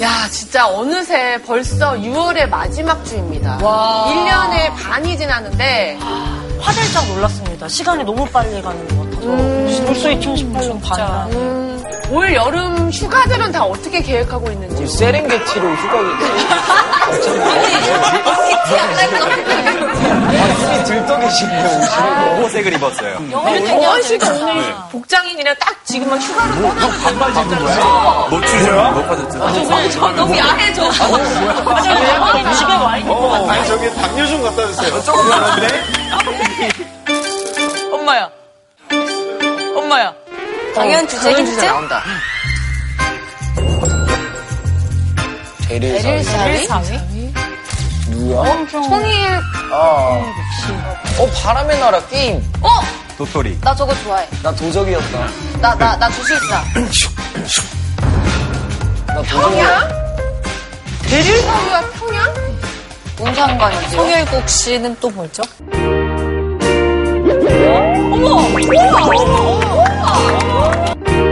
야, 진짜 어느새 벌써 6월의 마지막 주입니다. 와. 1년의 반이 지났는데 화들짝 놀랐습니다. 시간이 너무 빨리 가는 것 같아서. 벌써 2018년 반이라. 음, 올 여름 휴가들은 다 어떻게 계획하고 있는지. 세렝게티로 휴가 손이 들떠 계시네요, 옷이. 호색을 입었어요. 영원 씨가 오늘 복장인이라 딱 지금 막 휴가를 떠나는 반바지 입은 거야? 노출이야? 못 받았죠. 저 너무 야해져. 집에 와 있는 것 같아요. 아니, 저기 당뇨 좀 갖다 주세요. 조금 그런데? 엄마야. 엄마야. 당연 주제 힌트? 나온다. 대릴 사위? 누구야? 송이의 아. 어, 바람의 나라 게임. 도토리. 나 저거 좋아해. 나 도적이었다. 나, 나, 나 주식사. 나. 평양? 대릴사위와 평양? 뭔 상관이지? 송일국 씨는 또 뭐죠? 사랑 의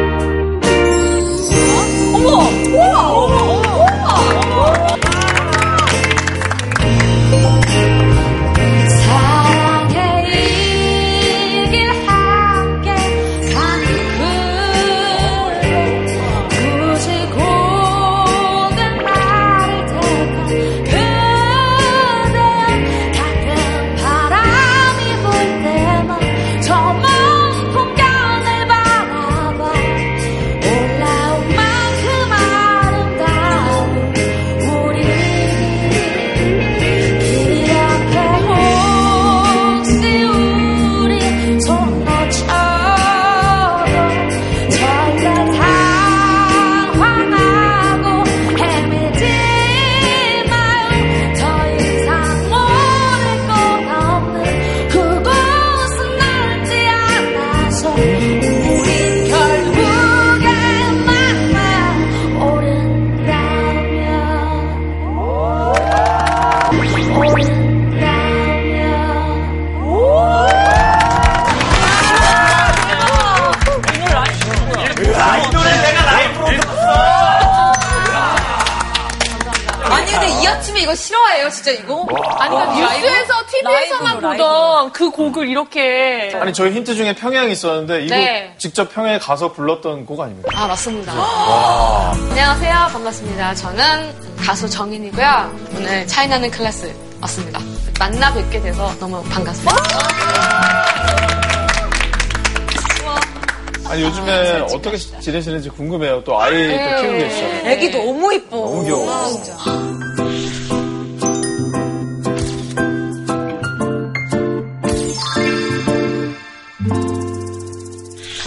곡을 이렇게. 아니, 저희 힌트 중에 평양이 있었는데, 이거 네. 직접 평양에 가서 불렀던 곡 아닙니까? 아, 맞습니다. 안녕하세요. 반갑습니다. 저는 가수 정인이고요. 오늘 차이나는 클래스 왔습니다. 만나 뵙게 돼서 너무 반갑습니다. 아니, 요즘에 어떻게 지내시는지 궁금해요. 또 아이 또 키우고 계시잖아요. 애기 너무 이뻐. 너무 귀여워.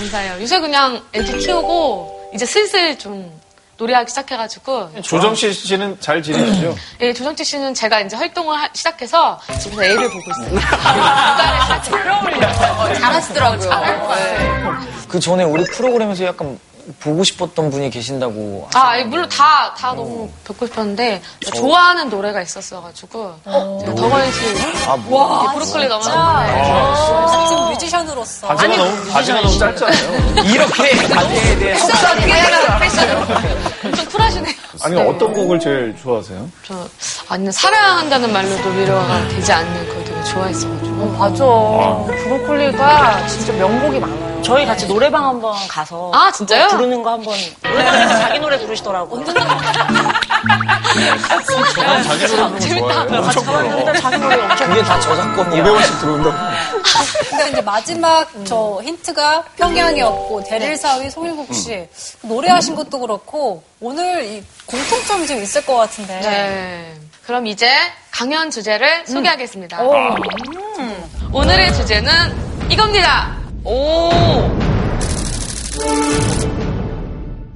감사해요. 요새 그냥 애기 키우고 이제 슬슬 좀 노래하기 시작해가지고 조정치 씨는 잘 지내시죠? 예, 조정치 씨는 제가 이제 활동을 하- 시작해서 집에서 애를 보고 있어요. 시작해요. 잘하시더라고요. 그 전에 우리 프로그램에서 약간 보고 싶었던 분이 계신다고. 아, 아니, 물론 다, 다 너무 뵙고 싶었는데, 좋아하는 노래가 있었어가지고, 제가 덕원 씨, 아, 뭐. 이 브로콜리 너무 좋아해요. 지금 뮤지션으로서. 바지가 너무, 바지가 너무 짧잖아요. 이렇게 관계에 대해 좀 쿨하시네요. 아니, 어떤 곡을 제일 좋아하세요? 저, 아니, 사랑한다는 말로도 위로가 되지 않는 그거 되게 좋아했어가지고. 맞아. 브로콜리가 진짜 명곡이 많아요. 저희 같이 노래방 한번 가서 아, 진짜요? 부르는 거 한번 노래방에서 자기 노래 부르시더라고요. 저는 자기 노래 부르는 거 좋아해요. 엄청 불러. 자기 노래 엄청 그게 다 저작권이야. 500원씩 들어온다고. 그러니까 이제 마지막 저 힌트가 평양이었고 대릴사위 송일국 씨 노래하신 것도 그렇고 오늘 이 공통점이 좀 있을 것 같은데 네. 그럼 이제 강연 주제를 소개하겠습니다. 오 늘의 주제는 이겁니다. 오!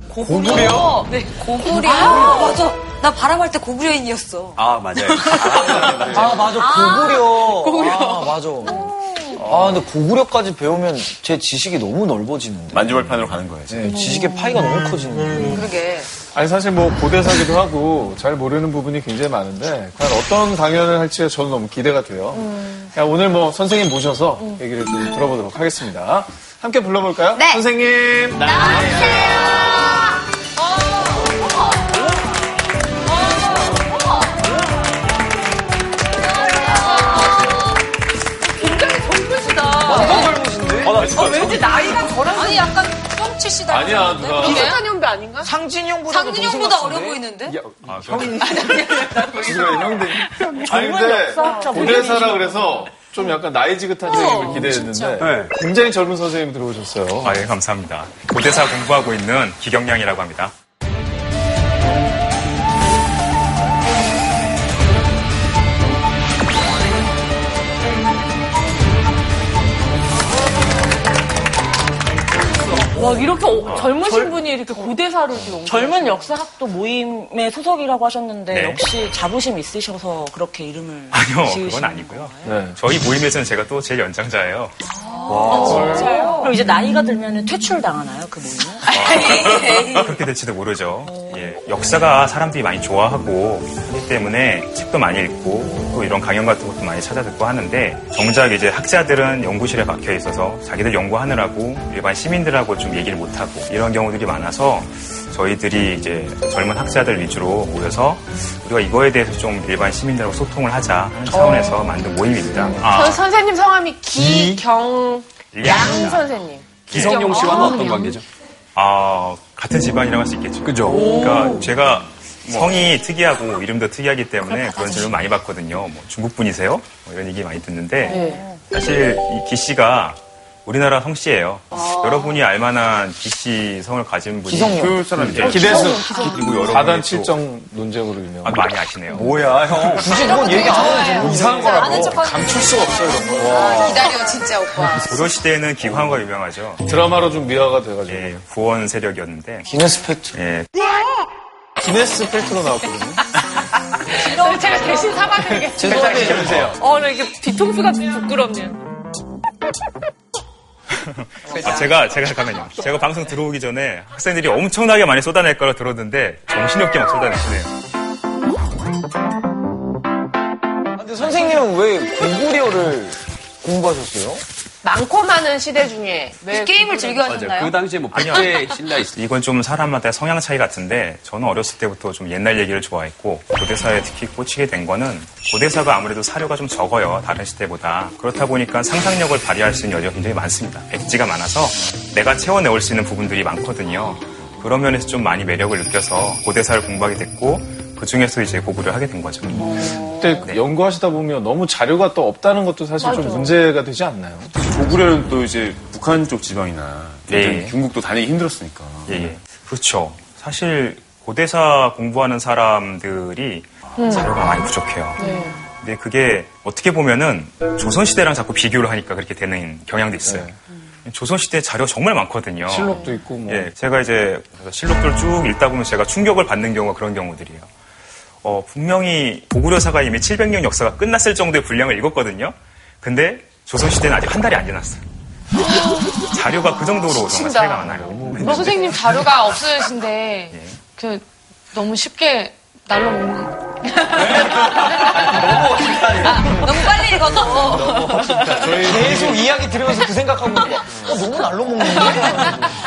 고구려? 네. 고구려. 아, 맞아. 나 바람할 때 고구려인이었어. 아, 맞아요. 아, 맞아. 고구려. 고구려. 아, 맞아. 아, 근데 고구려까지 배우면 제 지식이 너무 넓어지는데. 만주벌판으로 가는 거예요. 네, 지식의 파이가 너무 커지는데. 그러게. 아니 사실 뭐 고대사기도 하고 잘 모르는 부분이 굉장히 많은데 과연 어떤 강연을 할지가 저는 너무 기대가 돼요. 야, 오늘 뭐 선생님 모셔서 얘기를 좀 들어보도록 하겠습니다. 함께 불러볼까요? 네. 선생님. 비슷한 연배 아닌가? 상진형보다 상진형보다 어려 보이는데? 아, 형이. 지금 형들. 아니, 근데 고대사라 그래서 좀 약간 나이 지긋한 얘기를 기대했는데 네. 굉장히 젊은 선생님이 들어오셨어요. 아, 예, 감사합니다. 고대사 공부하고 있는 기경량이라고 합니다. 와, 이렇게 어- 젊으신 분이 이렇게 고대사를 지금. 젊은 역사학도 모임의 소속이라고 하셨는데 네. 역시 자부심 있으셔서 그렇게 이름을 아니요, 지으신 그건 아니고요. 네. 저희 모임에서는 제가 또 제일 연장자예요. 그럼 이제 나이가 들면 퇴출 당하나요 그 모임은? 그렇게 될지도 모르죠. 예, 역사가 사람들이 많이 좋아하고 하기 때문에 책도 많이 읽고 또 이런 강연 같은 것도 많이 찾아듣고 하는데 정작 이제 학자들은 연구실에 박혀 있어서 자기들 연구하느라고 일반 시민들하고 좀 얘기를 못하고 이런 경우들이 많아서 저희들이 이제 젊은 학자들 위주로 모여서 우리가 이거에 대해서 좀 일반 시민들하고 소통을 하자 하는 차원에서 만든 모임입니다. 아, 선, 선생님 성함이 기경양 양. 선생님. 기성용 씨와는 어떤 관계죠? 아, 같은 집안이라고 할 수 있겠죠. 그죠? 그러니까 제가 성이 특이하고 이름도 특이하기 때문에 그런 질문 많이 받거든요. 뭐 중국 분이세요? 뭐 이런 얘기 많이 듣는데 사실 이 기 씨가 우리나라 성씨예요. 여러분이 알만한 기씨 성을 가진 분이 기성용. 그 사람 기대수. 그리고 여러분이 4단 또 7정 논쟁으로 유명한. 아, 많이 아시네요. 뭐야, 형. 굳이 그건 얘기 안 되는 이상한 거라고. 척하는 감출 수가 없어요, 이런 거. 기다려, 진짜 오빠. 고려 시대에는 기관과 유명하죠. 드라마로 좀 미화가 돼가지고. 예, 구원 세력이었는데 기네스 팩트. 예, 기네스 펠트로 나왔거든요. 제가 대신 사과드리겠습니다. 죄송한데, 어, 나 이게 뒤통수가 부끄럽네요. 아, 제가, 제가 잠깐만요. 제가 방송 들어오기 전에 학생들이 엄청나게 많이 쏟아낼 거라 들었는데 정신없게 막 쏟아내시네요. 근데 선생님은 왜 고구려를 공부하셨어요? 많고 많은 시대 중에 왜 게임을 즐겨. 하셨나요? 그 당시에 뭐 백제 신라 있 이건 좀 사람마다 성향 차이 같은데 저는 어렸을 때부터 좀 옛날 얘기를 좋아했고 고대사에 특히 꽂히게 된 거는 고대사가 아무래도 사료가 좀 적어요 다른 시대보다 그렇다 보니까 상상력을 발휘할 수 있는 여지가 굉장히 많습니다 백지가 많아서 내가 채워내올 수 있는 부분들이 많거든요 그런 면에서 좀 많이 매력을 느껴서 고대사를 공부하게 됐고 그 중에서 이제 고구려 하게 된 거죠 그때 연구하시다 보면 너무 자료가 또 없다는 것도 사실 좀 문제가 되지 않나요? 고구려는 또 이제 북한 쪽 지방이나 네. 예전 중국도 다니기 힘들었으니까. 예, 예. 그렇죠. 사실 고대사 공부하는 사람들이 자료가 많이 부족해요. 근데 그게 어떻게 보면은 조선시대랑 자꾸 비교를 하니까 그렇게 되는 경향도 있어요. 조선시대 자료 정말 많거든요. 실록도 있고 뭐. 예, 제가 이제 실록들 쭉 읽다 보면 제가 충격을 받는 경우가 그런 경우들이에요. 어, 분명히 고구려사가 이미 700년 역사가 끝났을 정도의 분량을 읽었거든요. 근데 조선시대는 아직 한 달이 안 지났어요. 자료가 그 정도로 정말. 차이가 많아요. 뭐 선생님 자료가 없으신데 그 너무 쉽게 날로 먹는 너무 빨리 읽어서. 계속 이야기 들으면서 그 생각하고 있는 거야. 어, 너무 날로 먹는데?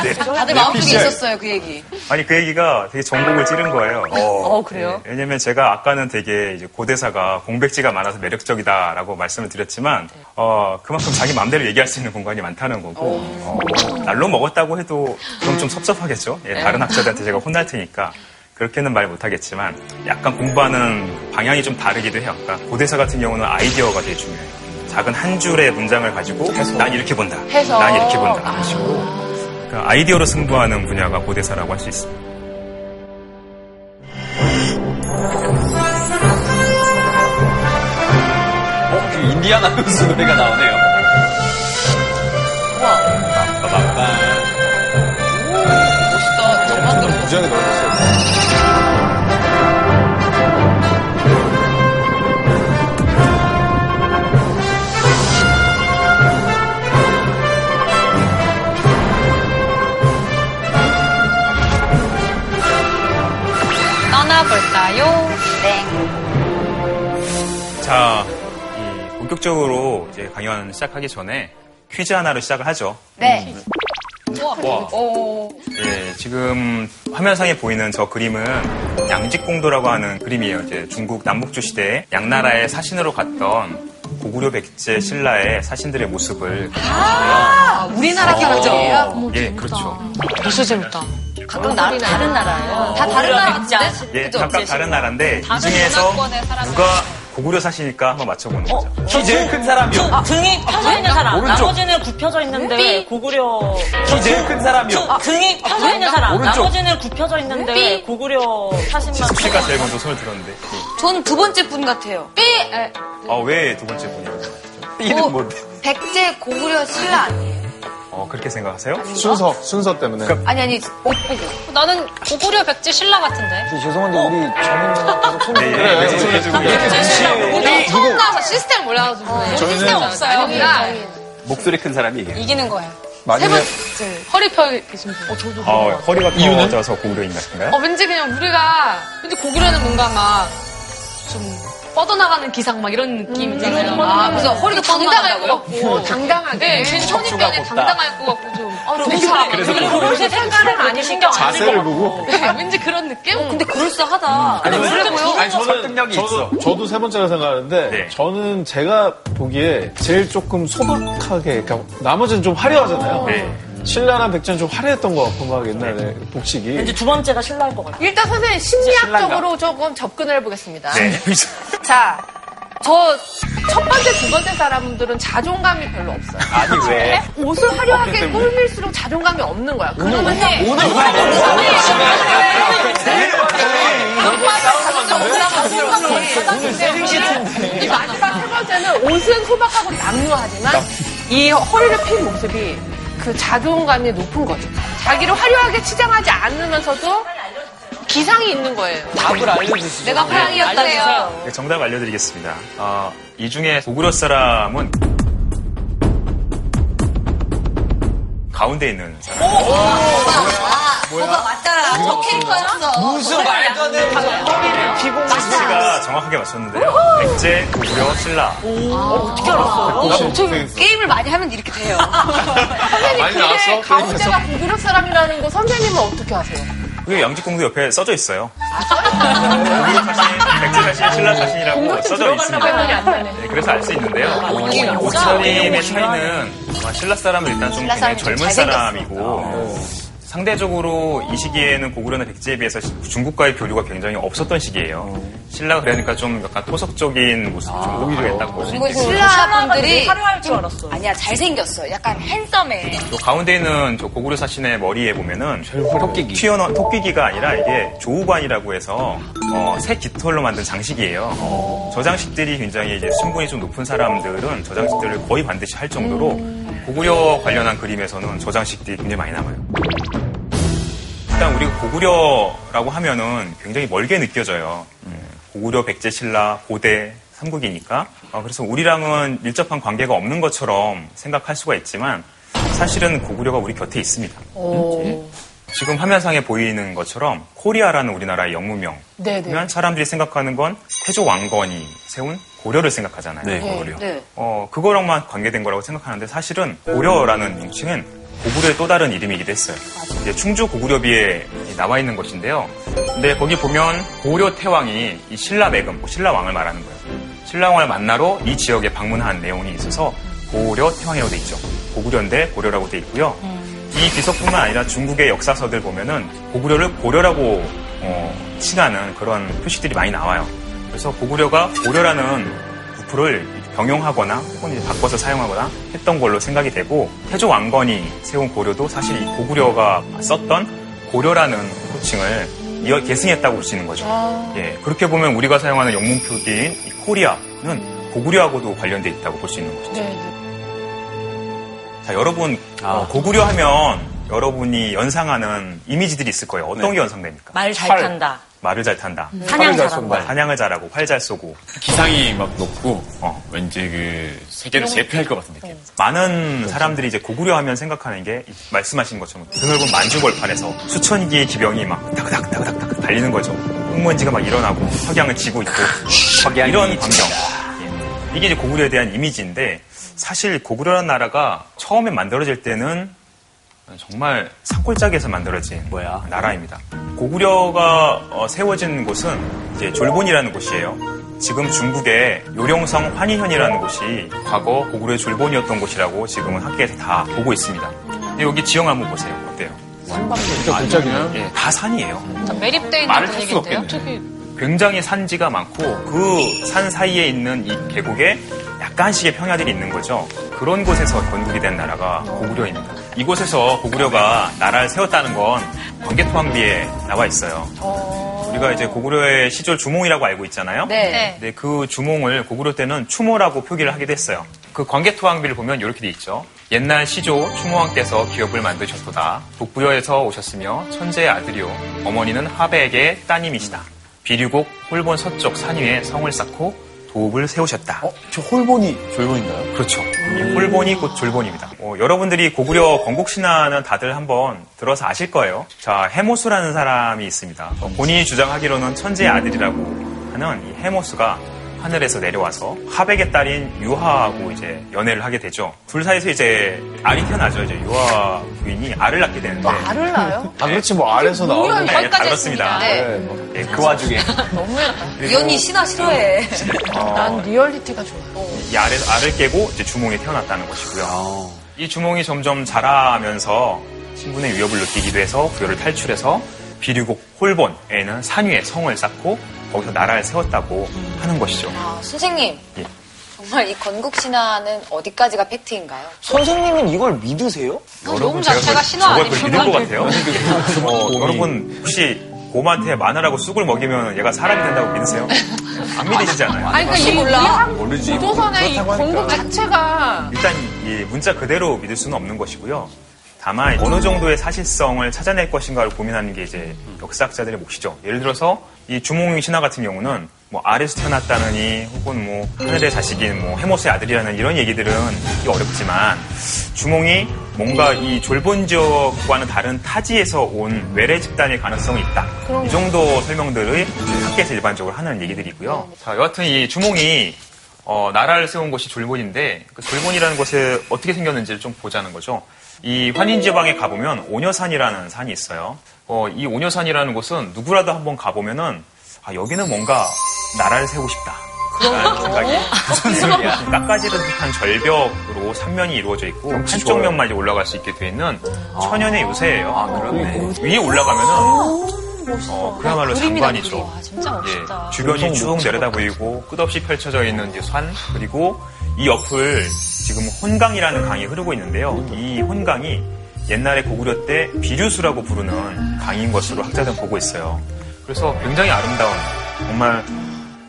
네. 다들 마음속에 있었어요, 그 얘기. 아니 그 얘기가 되게 전곡을 찌른 거예요. 어, 그래요? 네, 왜냐면 제가 아까는 되게 이제 고대사가 공백지가 많아서 매력적이다라고 말씀을 드렸지만 어 그만큼 자기 마음대로 얘기할 수 있는 공간이 많다는 거고 어, 날로 먹었다고 해도 그럼 좀 섭섭하겠죠. 예, 다른 학자들한테 제가 혼날 테니까 그렇게는 말 못하겠지만 약간 공부하는 방향이 좀 다르기도 해요. 그러니까 고대사 같은 경우는 아이디어가 되게 중요해요. 작은 한 줄의 문장을 가지고 난 이렇게 본다. 해서. 난 이렇게 본다. 이런 식으로 그러니까 아이디어로 승부하는 분야가 고대사라고 할 수 있습니다. 어, 그 인디아나 존스 노래가 나오네요. 빠바바바. 멋있다. 잘 만들었다. 무지하게 넓었어 떠나볼까요? 네. 자, 이 본격적으로 이제 강연 시작하기 전에 퀴즈 하나로 시작을 하죠. 네. 예, 지금 화면상에 보이는 저 그림은 양직공도라고 하는 그림이에요. 이제 중국 남북주 시대에 양나라의 사신으로 갔던 고구려 백제 신라의 사신들의 모습을 아, 우리나라 사람들이에요? 예, 그렇죠. 벌써 재밌다. 각각 나, 다른 나라예요. 다 다른 나라 백자. 같은데? 예? 각각 다른 나라인데 이 중에서. 누가 고구려 사시니까 한번 맞춰보는 거죠. 키 제일 큰 사람이요. 등, 등이 펴져 있는 사람. 오른쪽. 나머지는 굽혀져 있는데 왜 고구려 키 제일 큰 사람이요. 등이 펴져 있는 사람. 오른쪽. 나머지는 굽혀져 있는데 왜 고구려 사신만 씨가 제일 먼저 손을 들었는데. 전 두 번째 분 같아요. 삐! 에, 아, 왜 두 번째 분이라고? 이는 뭔데? 백제 고구려 신라 아니에요? 어, 그렇게 생각하세요? 순서, 순서 때문에. 아니, 아니, 옷 보고. 나는 고구려 백제 신라 같은데. 죄송한데 우리 정인 누나께서 손 네, 예, 네, 손을 들고 우리 처음 나와서 시스템 몰라가지고. 저희는 없어요. 여기가 목소리 큰 사람이 얘기해. 이기는 거예요. 세 번째 허리 펴 계신 분. 어, 허리가 펴져서 고구려인 같은가요? 어, 왠지 그냥 우리가, 왠지 고구려는 뭔가 막, 좀, 뻗어나가는 기상 막 이런 느낌 있잖아요. 아, 그래서 허리가 당당할 것 같고, 당당하게. 네, 선입견에 당당할 것 같고, 좀, 아, 좋다. 그래서 그것이 색깔은 많이 신경 안 쓰고. 자세를 보고. 네, 왠지 그런 느낌? 근데 그럴싸하다. 아니, 그래 보여? 아니, 저는 저도, 있어. 저도 세 번째라 생각하는데 네. 저는 제가 보기에 제일 조금 소박하게 그러니까 나머지는 좀 화려하잖아요. 네. 신라랑 백제는 좀 화려했던 것 같고 막 옛날에 복식이 왠지 두 번째가 신라일 것 같아. 일단 선생님 심리학적으로 조금 접근을 해보겠습니다. 네. 자, 저 첫 번째, 두 번째 사람들은 자존감이 별로 없어요. 아니 왜? 옷을 화려하게 꾸밀수록 자존감이 없는 거야. 그러면 해. 오늘 이 마지막 세 번째는 옷은 소박하고 남루하지만 이 허리를 핀 모습이 그 자존감이 높은 거죠. 자기를 화려하게 치장하지 않으면서도 기상이 있는 거예요. 답을 알려주시죠. 내가 화양이었다네요. 네, 정답 알려드리겠습니다. 어, 이 중에 고구려 사람은 가운데 있는 사람. 뭐가 맞잖아. 저 캐릭터였어. 무슨 말도 안 되는 허리를 피고 씨가 정확하게 맞췄는데요. 백제, 고구려, 신라. 어 떻게 알았어요? 네. 게임을 많이 하면 이렇게 돼요. 선생님, 근데? 가운데가 고구려 사람이라는 거 선생님은 어떻게 아세요? 그게 양지공도 옆에 써져 있어요. 고구려 사신, 백제 사신, 신라 사신이라고 써져 있습니다. 네, 그래서 알 수 있는데요. 옷차림의 차이는 아마 신라 사람은 일단 좀 굉장히 젊은 사람이고 상대적으로 이 시기에는 고구려나 백제에 비해서 중국과의 교류가 굉장히 없었던 시기예요. 신라가 그러니까 좀 약간 토속적인 모습이 좀 오히려 볼수 있고 신라 분들이 화려할 줄 알았어. 아니야 잘생겼어. 약간 핸섬해. 요 가운데 있는 저 고구려 사신의 머리에 보면은 토끼기. 튀어나온 토끼기가 아니라 이게 조우관이라고 해서 어, 새 깃털로 만든 장식이에요. 저 장식들이 굉장히 이제 신분이 좀 높은 사람들은 저 장식들을 거의 반드시 할 정도로 고구려 관련한 그림에서는 저 장식들이 굉장히 많이 남아요. 일단 우리가 고구려라고 하면은 굉장히 멀게 느껴져요. 음, 고구려, 백제, 신라, 고대, 삼국이니까. 어, 그래서 우리랑은 밀접한 관계가 없는 것처럼 생각할 수가 있지만 사실은 고구려가 우리 곁에 있습니다. 지금 화면상에 보이는 것처럼 코리아라는 우리나라의 영문명. 네네. 그러면 사람들이 생각하는 건 태조 왕건이 세운 고려를 생각하잖아요. 네. 고구려. 네. 어, 그거랑만 관계된 거라고 생각하는데 사실은 고려라는 명칭은 고구려의 또 다른 이름이기도 했어요. 이제 충주 고구려비에 나와 있는 것인데요. 근데 거기 보면 고려 태왕이 이 신라 매금, 뭐 신라 왕을 말하는 거예요. 신라 왕을 만나러 이 지역에 방문한 내용이 있어서 고려 태왕이라고 돼 있죠. 고구려인데 고려라고 돼 있고요. 이 비석뿐만 아니라 중국의 역사서들 보면은 고구려를 고려라고 어, 칭하는 그런 표시들이 많이 나와요. 그래서 고구려가 고려라는 부풀을 병용하거나 혹은 이제 바꿔서 사용하거나 했던 걸로 생각이 되고 태조 왕건이 세운 고려도 사실 이 고구려가 썼던 고려라는 호칭을 이어 계승했다고 볼 수 있는 거죠. 예, 그렇게 보면 우리가 사용하는 영문 표기인 이 코리아는 고구려하고도 관련돼 있다고 볼 수 있는 것이죠. 자, 여러분 어, 고구려 하면 여러분이 연상하는 이미지들이 있을 거예요. 어떤 게 연상됩니까? 말잘 활. 탄다. 말을 잘 탄다. 사냥 잘 잘한다. 사냥을 잘하고 활 잘 쏘고 기상이 막 높고, 어. 왠지 그 세계를 제패할 것 같은 느낌. 많은 사람들이 이제 고구려 하면 생각하는 게 이- 말씀하신 것처럼 드넓은 만주벌판에서 수천 개의 기병이 막 다그닥 다그닥 다그닥 달리는 거죠. 흙먼지가 막 일어나고 석양을 지고 있고 석양이 이런 광경. 예. 이게 이제 고구려에 대한 이미지인데 사실 고구려라는 나라가 처음에 만들어질 때는 정말 산골짜기에서 만들어진 뭐야? 나라입니다. 고구려가 어, 세워진 곳은 이제 졸본이라는 곳이에요. 지금 중국의 요령성 환희현이라는 곳이 과거 고구려의 졸본이었던 곳이라고 지금은 학계에서 다 보고 있습니다. 근데 여기 지형 한번 보세요. 어때요? 진짜 골짜기네요. 예, 다 산이에요. 매립돼 있는 말을 할 수가 분위기인데요? 굉장히 산지가 많고 그 산 사이에 있는 이 계곡에 약간씩의 평야들이 있는 거죠. 그런 곳에서 건국이 된 나라가 고구려입니다. 이곳에서 고구려가 나라를 세웠다는 건 관계토항비에 나와 있어요. 우리가 이제 고구려의 시절 주몽이라고 알고 있잖아요. 네. 근데 그 주몽을 고구려 때는 추모라고 표기를 하기도 했어요. 그 관계토항비를 보면 이렇게 돼 있죠. 옛날 시조 추모왕께서 기업을 만드셨도다. 북부여에서 오셨으며 천재의 아들이요. 어머니는 하배에게 따님이시다. 비류곡 홀본 서쪽 산 위에 성을 쌓고 도읍을 세우셨다. 어? 저 홀본이 졸본인가요? 그렇죠. 이 홀본이 곧 졸본입니다. 어, 여러분들이 고구려 건국신화는 다들 한번 들어서 아실 거예요. 자, 해모수라는 사람이 있습니다. 어, 본인이 주장하기로는 천재의 아들이라고 하는 이 해모수가 하늘에서 내려와서 하백의 딸인 유하하고 이제 연애를 하게 되죠. 둘 사이에서 이제 알이 태어나죠. 이제 유하 부인이 알을 낳게 되는데. 알을 낳아요? 아, 그렇지, 뭐, 아래서 나오는. 네, 거기까지 다릅니다. 했습니다. 네, 뭐. 예, 그 와중에 이 언니 신화 싫어해. 난 리얼리티가 좋아. 이 알에서 알을 깨고 이제 주몽이 태어났다는 것이고요. 이 주몽이 점점 자라면서 신변의 위협을 느끼기도 해서 부여를 탈출해서 비류곡 홀본에는 산 위에 성을 쌓고 거기서 나라를 세웠다고 하는 것이죠. 아, 선생님. 예. 정말 이 건국 신화는 어디까지가 fact인가요? 선생님은 이걸 믿으세요? 너무 자체가 신화 아니면 믿을 것 같아요. 어, 여러분 혹시 곰한테 마늘하고 쑥을 먹이면 얘가 사람이 된다고 믿으세요? 안 믿으시잖아요. 아니, 그러니까 이 몰라. 모르지. 조선의 이 건국 자체가 일단 이 문자 그대로 믿을 수는 없는 것이고요. 다만 어느 정도의 사실성을 찾아낼 것인가를 고민하는 게 이제 역사학자들의 몫이죠. 예를 들어서 이 주몽 신화 같은 경우는 뭐 아래서 태어났다느니 혹은 뭐 하늘의 자식인 뭐 해모스의 아들이라는 이런 얘기들은 어렵지만 주몽이 뭔가 이 졸본 지역과는 다른 타지에서 온 외래 집단의 가능성이 있다. 이 정도 설명들을 학계에서 일반적으로 하는 얘기들이고요. 자, 여하튼 이 주몽이 어, 나라를 세운 곳이 졸본인데 그 졸본이라는 곳에 어떻게 생겼는지를 좀 보자는 거죠. 이 환인지방에 가보면 오녀산이라는 산이 있어요. 어, 이 오녀산이라는 곳은 누구라도 한번 가보면은 아, 여기는 뭔가 나라를 세우고 싶다. 라는 생각이 무슨 소리야? 깎아지른 듯한 절벽으로 삼면이 이루어져 있고 한쪽 면만 이제 올라갈 수 있게 돼 있는 천연의 요새예요. 아, 그렇네. 위에 올라가면은 어, 그야말로 장관이죠. 아, 진짜 멋있다. 예, 주변이 쭉 내려다 보이고 끝없이 펼쳐져 있는 이제 산 그리고 이 옆을 지금 혼강이라는 강이 흐르고 있는데요. 이 혼강이 옛날에 고구려 때 비류수라고 부르는 강인 것으로 학자들은 보고 있어요. 그래서 굉장히 아름다운 정말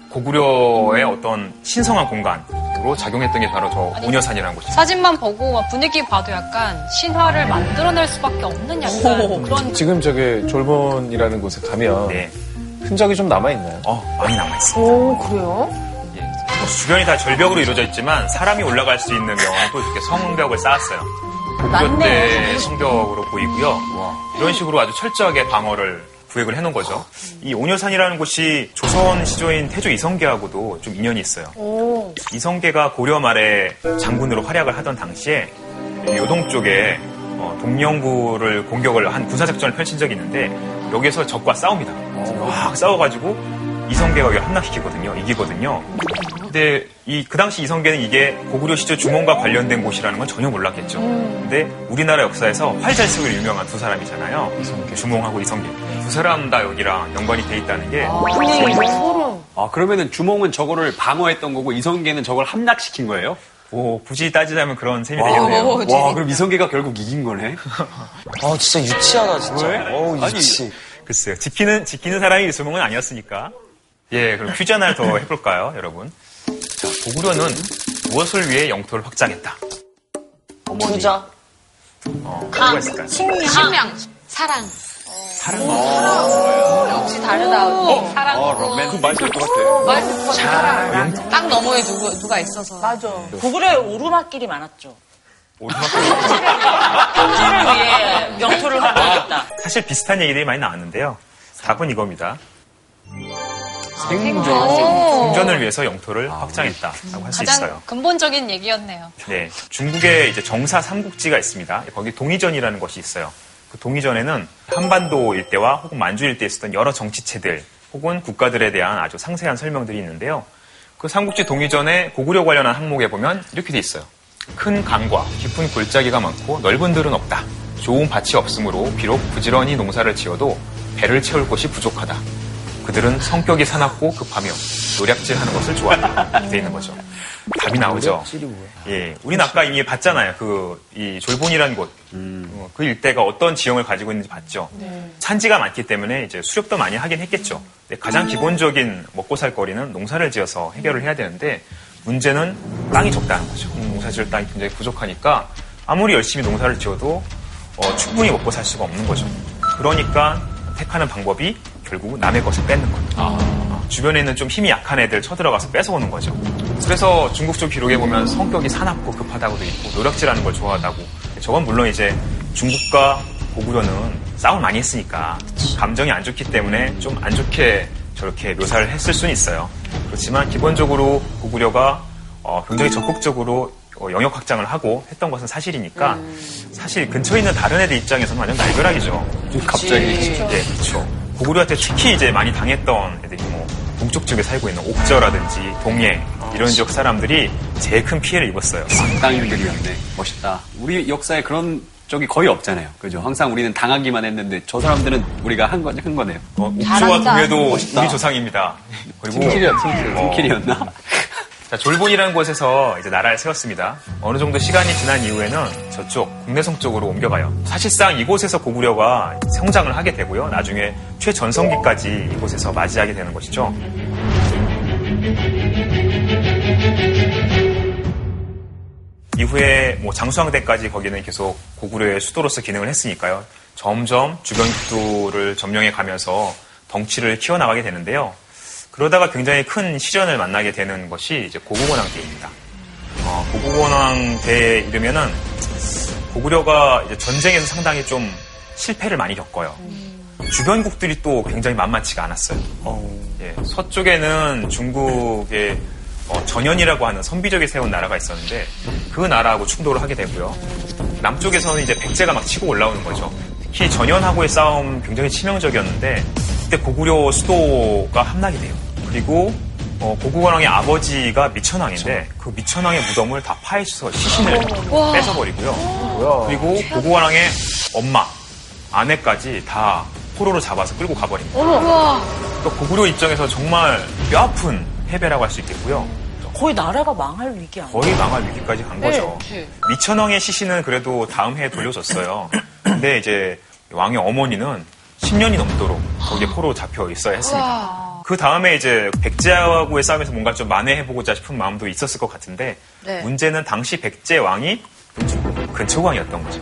고구려의 어떤 신성한 공간으로 작용했던 게 바로 저 오녀산이라는 곳이죠. 사진만 보고 막 분위기 봐도 약간 신화를 만들어낼 수밖에 없는 약간 그런 지금 저기 졸본이라는 곳에 가면 네, 흔적이 좀 남아 있나요? 어, 많이 남아 있습니다. 오 그래요? 주변이 다 절벽으로 이루어져 있지만 사람이 올라갈 수 있는 경우도 이렇게 성벽을 쌓았어요. 고구려 때 성벽으로 보이고요. 이런 식으로 아주 철저하게 방어를 구획을 해놓은 거죠. 이 오녀산이라는 곳이 조선 시조인 태조 이성계하고도 좀 인연이 있어요. 이성계가 고려 말에 장군으로 활약을 하던 당시에 요동 쪽에 어, 동령구를 공격을 한 군사작전을 펼친 적이 있는데 여기서 적과 싸웁니다. 막 싸워가지고 이성계가 여기 함락시키거든요. 이기거든요. 근데 이 그 당시 이성계는 이게 고구려 시조 주몽과 관련된 곳이라는 건 전혀 몰랐겠죠. 근데 우리나라 역사에서 활잘승을 유명한 두 사람이잖아요. 주몽하고 이성계. 두 사람 다 여기랑 연관이 돼 있다는 게 소름. 아, 그러면은 주몽은 저거를 방어했던 거고 이성계는 저걸 함락시킨 거예요? 뭐 굳이 따지자면 그런 셈이 되겠네요. 와, 그럼 이성계가 결국 이긴 거네? 아, 진짜 유치하다, 진짜. 왜? 어우, 아니, 유치. 글쎄요. 지키는 지키는 사람이 주몽은 아니었으니까. 예, 그럼 퀴즈 하나 더 해볼까요, 여러분? 자, 고구려는 무엇을 위해 영토를 확장했다? 부자. 어, 뭐가 있을까요? 식량. 사랑. 사랑. 역시 다르다. 사랑. 어, 로맨. 그 말이 될것 같아. 말도 사랑. 땅 너머에 누구, 누가 있어서. 맞아. 고구려에 오르막길이 많았죠. 오르막. 그를 위해 영토를 확보했다. 사실 비슷한 얘기들이 많이 나왔는데요. 답은 이겁니다. 생존을 위해서 영토를 확장했다라고 할수 있어요. 근본적인 얘기였네요. 네, 중국에 이제 정사 삼국지가 있습니다. 거기 동의전이라는 것이 있어요. 그 동의전에는 한반도 일대와 혹은 만주 일대에 있었던 여러 정치체들 혹은 국가들에 대한 아주 상세한 설명들이 있는데요. 그 삼국지 동의전에 고구려 관련한 항목에 보면 이렇게 돼 있어요. 큰 강과 깊은 골짜기가 많고 넓은 들은 없다. 좋은 밭이 없으므로 비록 부지런히 농사를 지어도 배를 채울 것이 부족하다. 그들은 성격이 사납고 급하며 노략질하는 것을 좋아한다. 돼 있는 거죠. 답이 나오죠. 예, 우리는 아까 이미 봤잖아요. 그 이 졸본이라는 곳, 어, 그 일대가 어떤 지형을 가지고 있는지 봤죠. 산지가 많기 때문에 이제 수렵도 많이 하긴 했겠죠. 근데 가장 기본적인 먹고 살 거리는 농사를 지어서 해결을 해야 되는데 문제는 땅이 적다는 거죠. 농사 지을 땅이 굉장히 부족하니까 아무리 열심히 농사를 지어도 어, 충분히 먹고 살 수가 없는 거죠. 그러니까 택하는 방법이 결국 남의 것을 뺏는 거예요. 어, 주변에 있는 좀 힘이 약한 애들 쳐들어가서 뺏어오는 거죠. 그래서 중국 쪽 기록에 보면 성격이 사납고 급하다고도 있고 노력질하는 걸 좋아하다고. 저건 물론 이제 중국과 고구려는 싸움을 많이 했으니까 감정이 안 좋기 때문에 좀 안 좋게 저렇게 묘사를 했을 수는 있어요. 그렇지만 기본적으로 고구려가 어, 굉장히 적극적으로 어, 영역 확장을 하고 했던 것은 사실이니까 사실 근처에 있는 다른 애들 입장에서는 완전 날벼락이죠. 갑자기. 네, 그렇죠. 고구려한테 특히 이제 많이 당했던 애들이 뭐 동쪽 지역에 살고 있는 옥저라든지 동해 이런 지역 사람들이 제일 큰 피해를 입었어요. 땅인들이었네. 멋있다. 우리 역사에 그런 적이 거의 없잖아요. 그죠? 항상 우리는 당하기만 했는데 저 사람들은 우리가 한, 거, 한 거네요. 어, 옥주와 동해도 우리 조상입니다. 그리고 팀킬이야, 팀킬. 어, 팀킬이었나? 자, 졸본이라는 곳에서 이제 나라를 세웠습니다. 어느 정도 시간이 지난 이후에는 저쪽 국내성 쪽으로 옮겨가요. 사실상 이곳에서 고구려가 성장을 하게 되고요. 나중에 최전성기까지 이곳에서 맞이하게 되는 것이죠. 이후에 뭐 장수왕대까지 거기는 계속 고구려의 수도로서 기능을 했으니까요. 점점 주변 국도를 점령해 가면서 덩치를 키워나가게 되는데요. 그러다가 굉장히 큰 시련을 만나게 되는 것이 이제 고구건왕 때입니다. 어, 고구건왕 때에 이르면은 고구려가 이제 전쟁에서 상당히 좀 실패를 많이 겪어요. 주변국들이 또 굉장히 만만치가 않았어요. 예, 서쪽에는 중국의 어, 전현이라고 하는 선비적이 세운 나라가 있었는데 그 나라하고 충돌을 하게 되고요. 남쪽에서는 이제 백제가 막 치고 올라오는 거죠. 특히 전현하고의 싸움 굉장히 치명적이었는데 그때 고구려 수도가 함락이 돼요. 그리고 어, 고구관왕의 아버지가 미천왕인데 그 미천왕의 무덤을 다 파헤쳐서 시신을 뺏어버리고요. 그리고 고구관왕의 엄마, 아내까지 다 포로로 잡아서 끌고 가버립니다. 그러니까 고구려 입장에서 정말 뼈아픈 패배라고 할 수 있겠고요. 거의 나라가 망할 위기 아니에요? 거의 망할 위기까지 간 거죠. 네. 미천왕의 시신은 그래도 다음 해에 돌려줬어요. 근데 이제 왕의 어머니는 10년이 넘도록 거기에 포로 잡혀 있어야 했습니다. 그 다음에 이제 백제하고의 싸움에서 뭔가 좀 만회해보고자 싶은 마음도 있었을 것 같은데 네. 문제는 당시 백제 왕이 근초광이었던 거죠.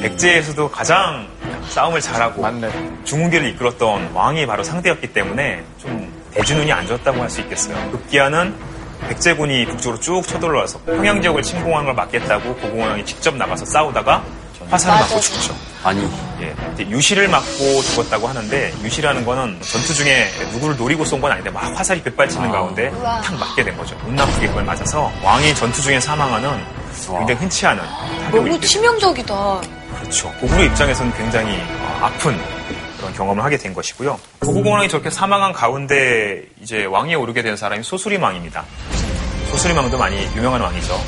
백제에서도 가장 싸움을 잘하고 맞네. 중흥기를 이끌었던 왕이 바로 상대였기 때문에 좀 대주눈이 안 좋았다고 할 수 있겠어요. 급기야는 백제군이 북쪽으로 쭉 쳐들어와서 평양 지역을 침공하는 걸 막겠다고 고공왕이 직접 나가서 싸우다가 화살을 맞고 죽죠. 아니. 예, 유시를 맞고 죽었다고 하는데 유시라는 거는 전투 중에 누구를 노리고 쏜 건 아닌데 막 화살이 빗발치는 가운데 탁 맞게 된 거죠. 운 나쁘게 그걸 맞아서 왕이 전투 중에 사망하는 굉장히 흔치 않은 너무 치명적이다. 그렇죠. 고구려 입장에서는 굉장히 어, 아픈 그런 경험을 하게 된 것이고요. 고구공왕이 저렇게 사망한 가운데 이제 왕위에 오르게 된 사람이 소수림왕입니다. 소수림왕도 많이 유명한 왕이죠.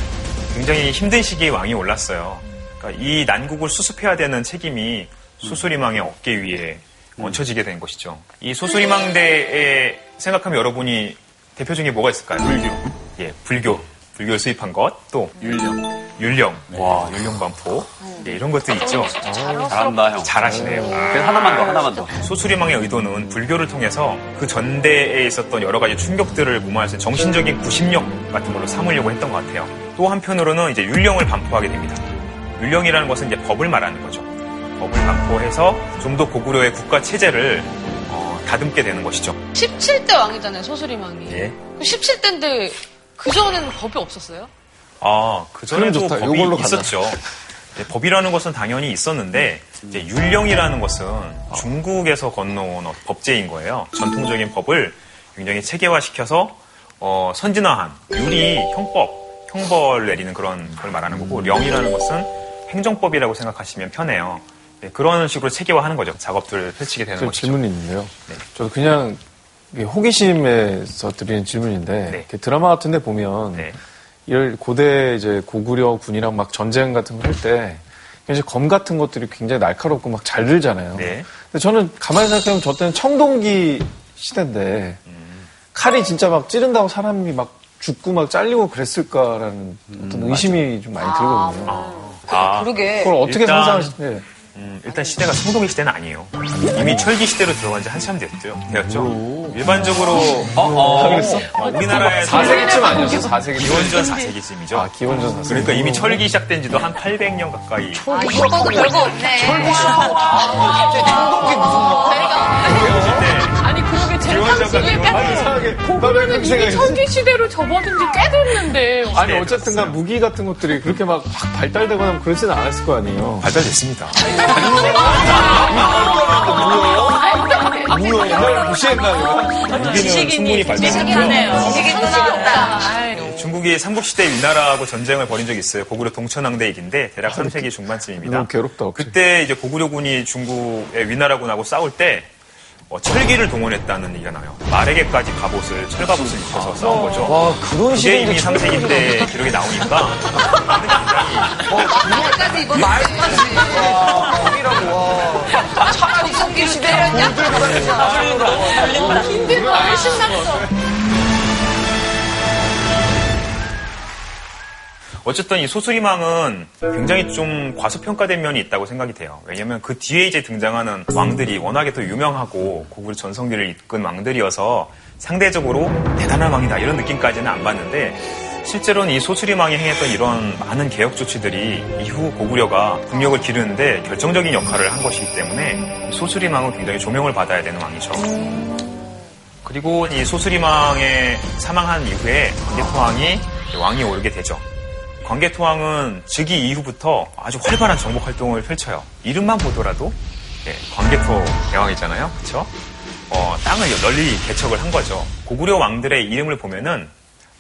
굉장히 힘든 시기에 왕이 올랐어요. 그러니까 이 난국을 수습해야 되는 책임이 소수림왕의 어깨 위에 얹혀지게 된 것이죠. 이 소수림왕대에 생각하면 여러분이 대표적인 게 뭐가 있을까요? 불교. 예, 불교. 불교를 수입한 것, 또 율령. 율령. 와, 율령 반포. 예, 이런 것들이 있죠. 잘한다, 형. 잘하시네요. 그래서 하나만 더, 하나만 더. 소수리망의 의도는 불교를 통해서 그 전대에 있었던 여러 가지 충격들을 무마할 수 있는 정신적인 구심력 같은 걸로 삼으려고 했던 것 같아요. 또 한편으로는 이제 율령을 반포하게 됩니다. 율령이라는 것은 이제 법을 말하는 거죠. 법을 반포해서 좀 더 고구려의 국가 체제를 어, 다듬게 되는 것이죠. 17대 왕이잖아요, 소수리망이. 예. 17대인데 그전에는 법이 없었어요? 아, 그전에도. 법이 가자. 있었죠. 네, 법이라는 것은 당연히 있었는데 이제 율령이라는 것은 중국에서 건너온 어- 법제인 거예요. 전통적인 법을 굉장히 체계화시켜서 어, 선진화한 율이 형법, 형벌 내리는 그런 걸 말하는 거고 령이라는 것은 행정법이라고 생각하시면 편해요. 네, 그런 식으로 체계화하는 거죠. 작업들을 펼치게 되는 저 것이죠. 질문이 있는데요. 네. 저도 그냥 호기심에서 드리는 질문인데 네. 드라마 같은데 보면 네. 이럴 고대 이제 고구려 군이랑 막 전쟁 같은 걸 할때 굉장히 검 같은 것들이 굉장히 날카롭고 막 잘 들잖아요. 네. 근데 저는 가만히 생각해보면 저 때는 청동기 시대인데 칼이 진짜 막 찌른다고 사람이 막 죽고 막 잘리고 그랬을까라는 어떤 의심이 좀 많이 들거든요. 아, 그러게. 그걸 어떻게 일단- 상상하시는데? 음, 일단 시대가 청동기 시대는 아니에요. 이미 철기 시대로 들어간 지 한참 됐죠. 되었죠. 일반적으로 어, 그랬어? 어, 우리나라에서 4세기쯤 아니었어? 4세기쯤? 기원전 4세기쯤이죠. 아, 기원전 4세기. 그러니까 이미 철기 시작된 지도 한 800년 가까이. 아, 이거 봐도 별거 없네. 아니 그렇게 이미 생각했지? 철기 시대로 접어든 지 꽤 됐는데 아니, 어쨌든 간 무기 같은 것들이 그렇게 막, 막 발달되거나 하면 그러지는 않았을 거 아니에요. 발달됐습니다. 뭐야, 옛날에 무시했나, 내가? 무기는 충분히 발달됐고요. 지식이 끊어졌다. 중국이 삼국시대 위나라하고 전쟁을 벌인 적이 있어요. 고구려 동천왕대 얘기인데 대략 3세기 중반쯤입니다. 너무 괴롭다. 그때 이제 고구려군이 중국의 위나라군하고 싸울 때 어, 철기를 동원했다는 얘기가 나요. 말에게까지 갑옷을 철갑옷을 입혀서 싸운 거죠. 와, 그런 그게 이미 3세기 때 기록이 나오니까 말까지 입었는데. 이라고 와. 차라리 성기 시대였냐? 힘들고 훨씬 낫어. 어쨌든 이 소수리망은 굉장히 좀 과소평가된 면이 있다고 생각이 돼요. 왜냐면 그 뒤에 이제 등장하는 왕들이 워낙에 더 유명하고 고구려 전성기를 이끈 왕들이어서 상대적으로 대단한 왕이다 이런 느낌까지는 안 받는데 실제로는 이 소수리망이 행했던 이런 많은 개혁 조치들이 이후 고구려가 국력을 기르는데 결정적인 역할을 한 것이기 때문에 이 소수리망은 굉장히 조명을 받아야 되는 왕이죠. 그리고 이 소수리망에 사망한 이후에 광개토왕이 왕이 오르게 되죠. 광개토왕은 즉위 이후부터 아주 활발한 정복 활동을 펼쳐요. 이름만 보더라도 예, 광개토 대왕이잖아요. 그렇죠? 어, 땅을 널리 개척을 한 거죠. 고구려 왕들의 이름을 보면은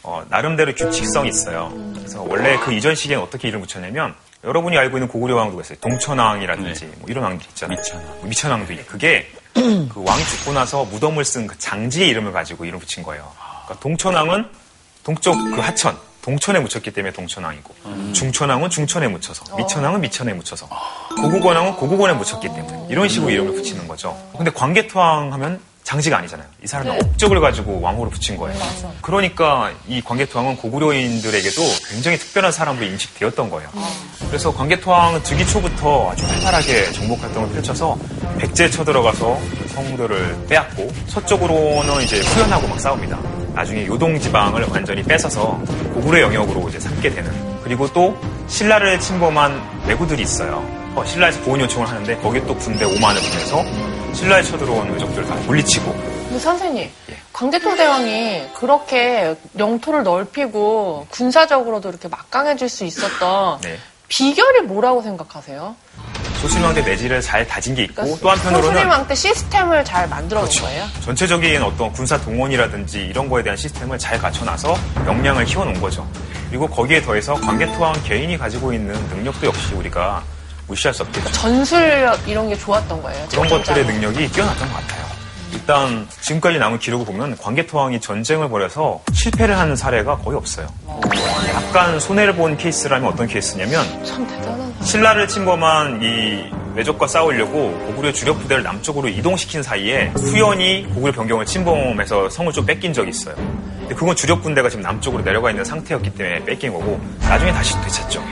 어, 나름대로 규칙성이 있어요. 그래서 원래 그 이전 시기에는 어떻게 이름을 붙였냐면 여러분이 알고 있는 고구려 왕 누가 있어요? 동천왕이라든지 뭐 이런 왕들 있잖아요. 미천왕. 뭐 미천왕도 있고 그게 그 왕이 죽고 나서 무덤을 쓴 그 장지의 이름을 가지고 이름 붙인 거예요. 그러니까 동천왕은 동쪽 그 하천 동천에 묻혔기 때문에 동천왕이고 중천왕은 중천에 묻혀서 미천왕은 미천에 묻혀서 고국원왕은 고국원에 묻혔기 때문에 이런 식으로 이름을 붙이는 거죠. 근데 광개토왕 하면 장지가 아니잖아요. 이 사람은 업적을 가지고 왕호로 붙인 거예요. 그러니까 이 광개토왕은 고구려인들에게도 굉장히 특별한 사람으로 인식되었던 거예요. 그래서 광개토왕은 즉위 초부터 아주 활발하게 정복 활동을 펼쳐서 백제에 쳐들어가서 성들을 빼앗고 서쪽으로는 이제 후연하고 막 싸웁니다. 나중에 요동 지방을 완전히 뺏어서 고구려 영역으로 이제 삼게 되는. 그리고 또 신라를 침범한 왜구들이 있어요. 어, 신라에서 보훈 요청을 하는데 거기에 또 군대 5만을 보내서 신라에 쳐들어온 외적들을 다 물리치고 근데 선생님, 광개토 대왕이 그렇게 영토를 넓히고 군사적으로도 이렇게 막강해질 수 있었던 네. 비결이 뭐라고 생각하세요? 소수명대 내지를 잘 다진 게 있고 그러니까 또 한편으로는 소수림왕 때 시스템을 잘 만들어 놓은 그렇죠. 거예요? 전체적인 어떤 군사 동원이라든지 이런 거에 대한 시스템을 잘 갖춰놔서 역량을 키워놓은 거죠. 그리고 거기에 더해서 광개토왕 개인이 가지고 있는 능력도 역시 우리가 무시할 수 없겠죠. 전술력 이런 게 좋았던 거예요. 그런 것들의. 능력이 뛰어났던 것 같아요. 일단 지금까지 남은 기록을 보면 광개토왕이 전쟁을 벌여서 실패를 하는 사례가 거의 없어요. 약간 손해를 본 케이스라면 어떤 케이스냐면 참 대단하다. 신라를 침범한 이 외적과 싸우려고 고구려 주력 부대를 남쪽으로 이동시킨 사이에 후연히 고구려 변경을 침범해서 성을 좀 뺏긴 적이 있어요. 근데 그건 주력 군대가 지금 남쪽으로 내려가 있는 상태였기 때문에 뺏긴 거고 나중에 다시 되찾죠.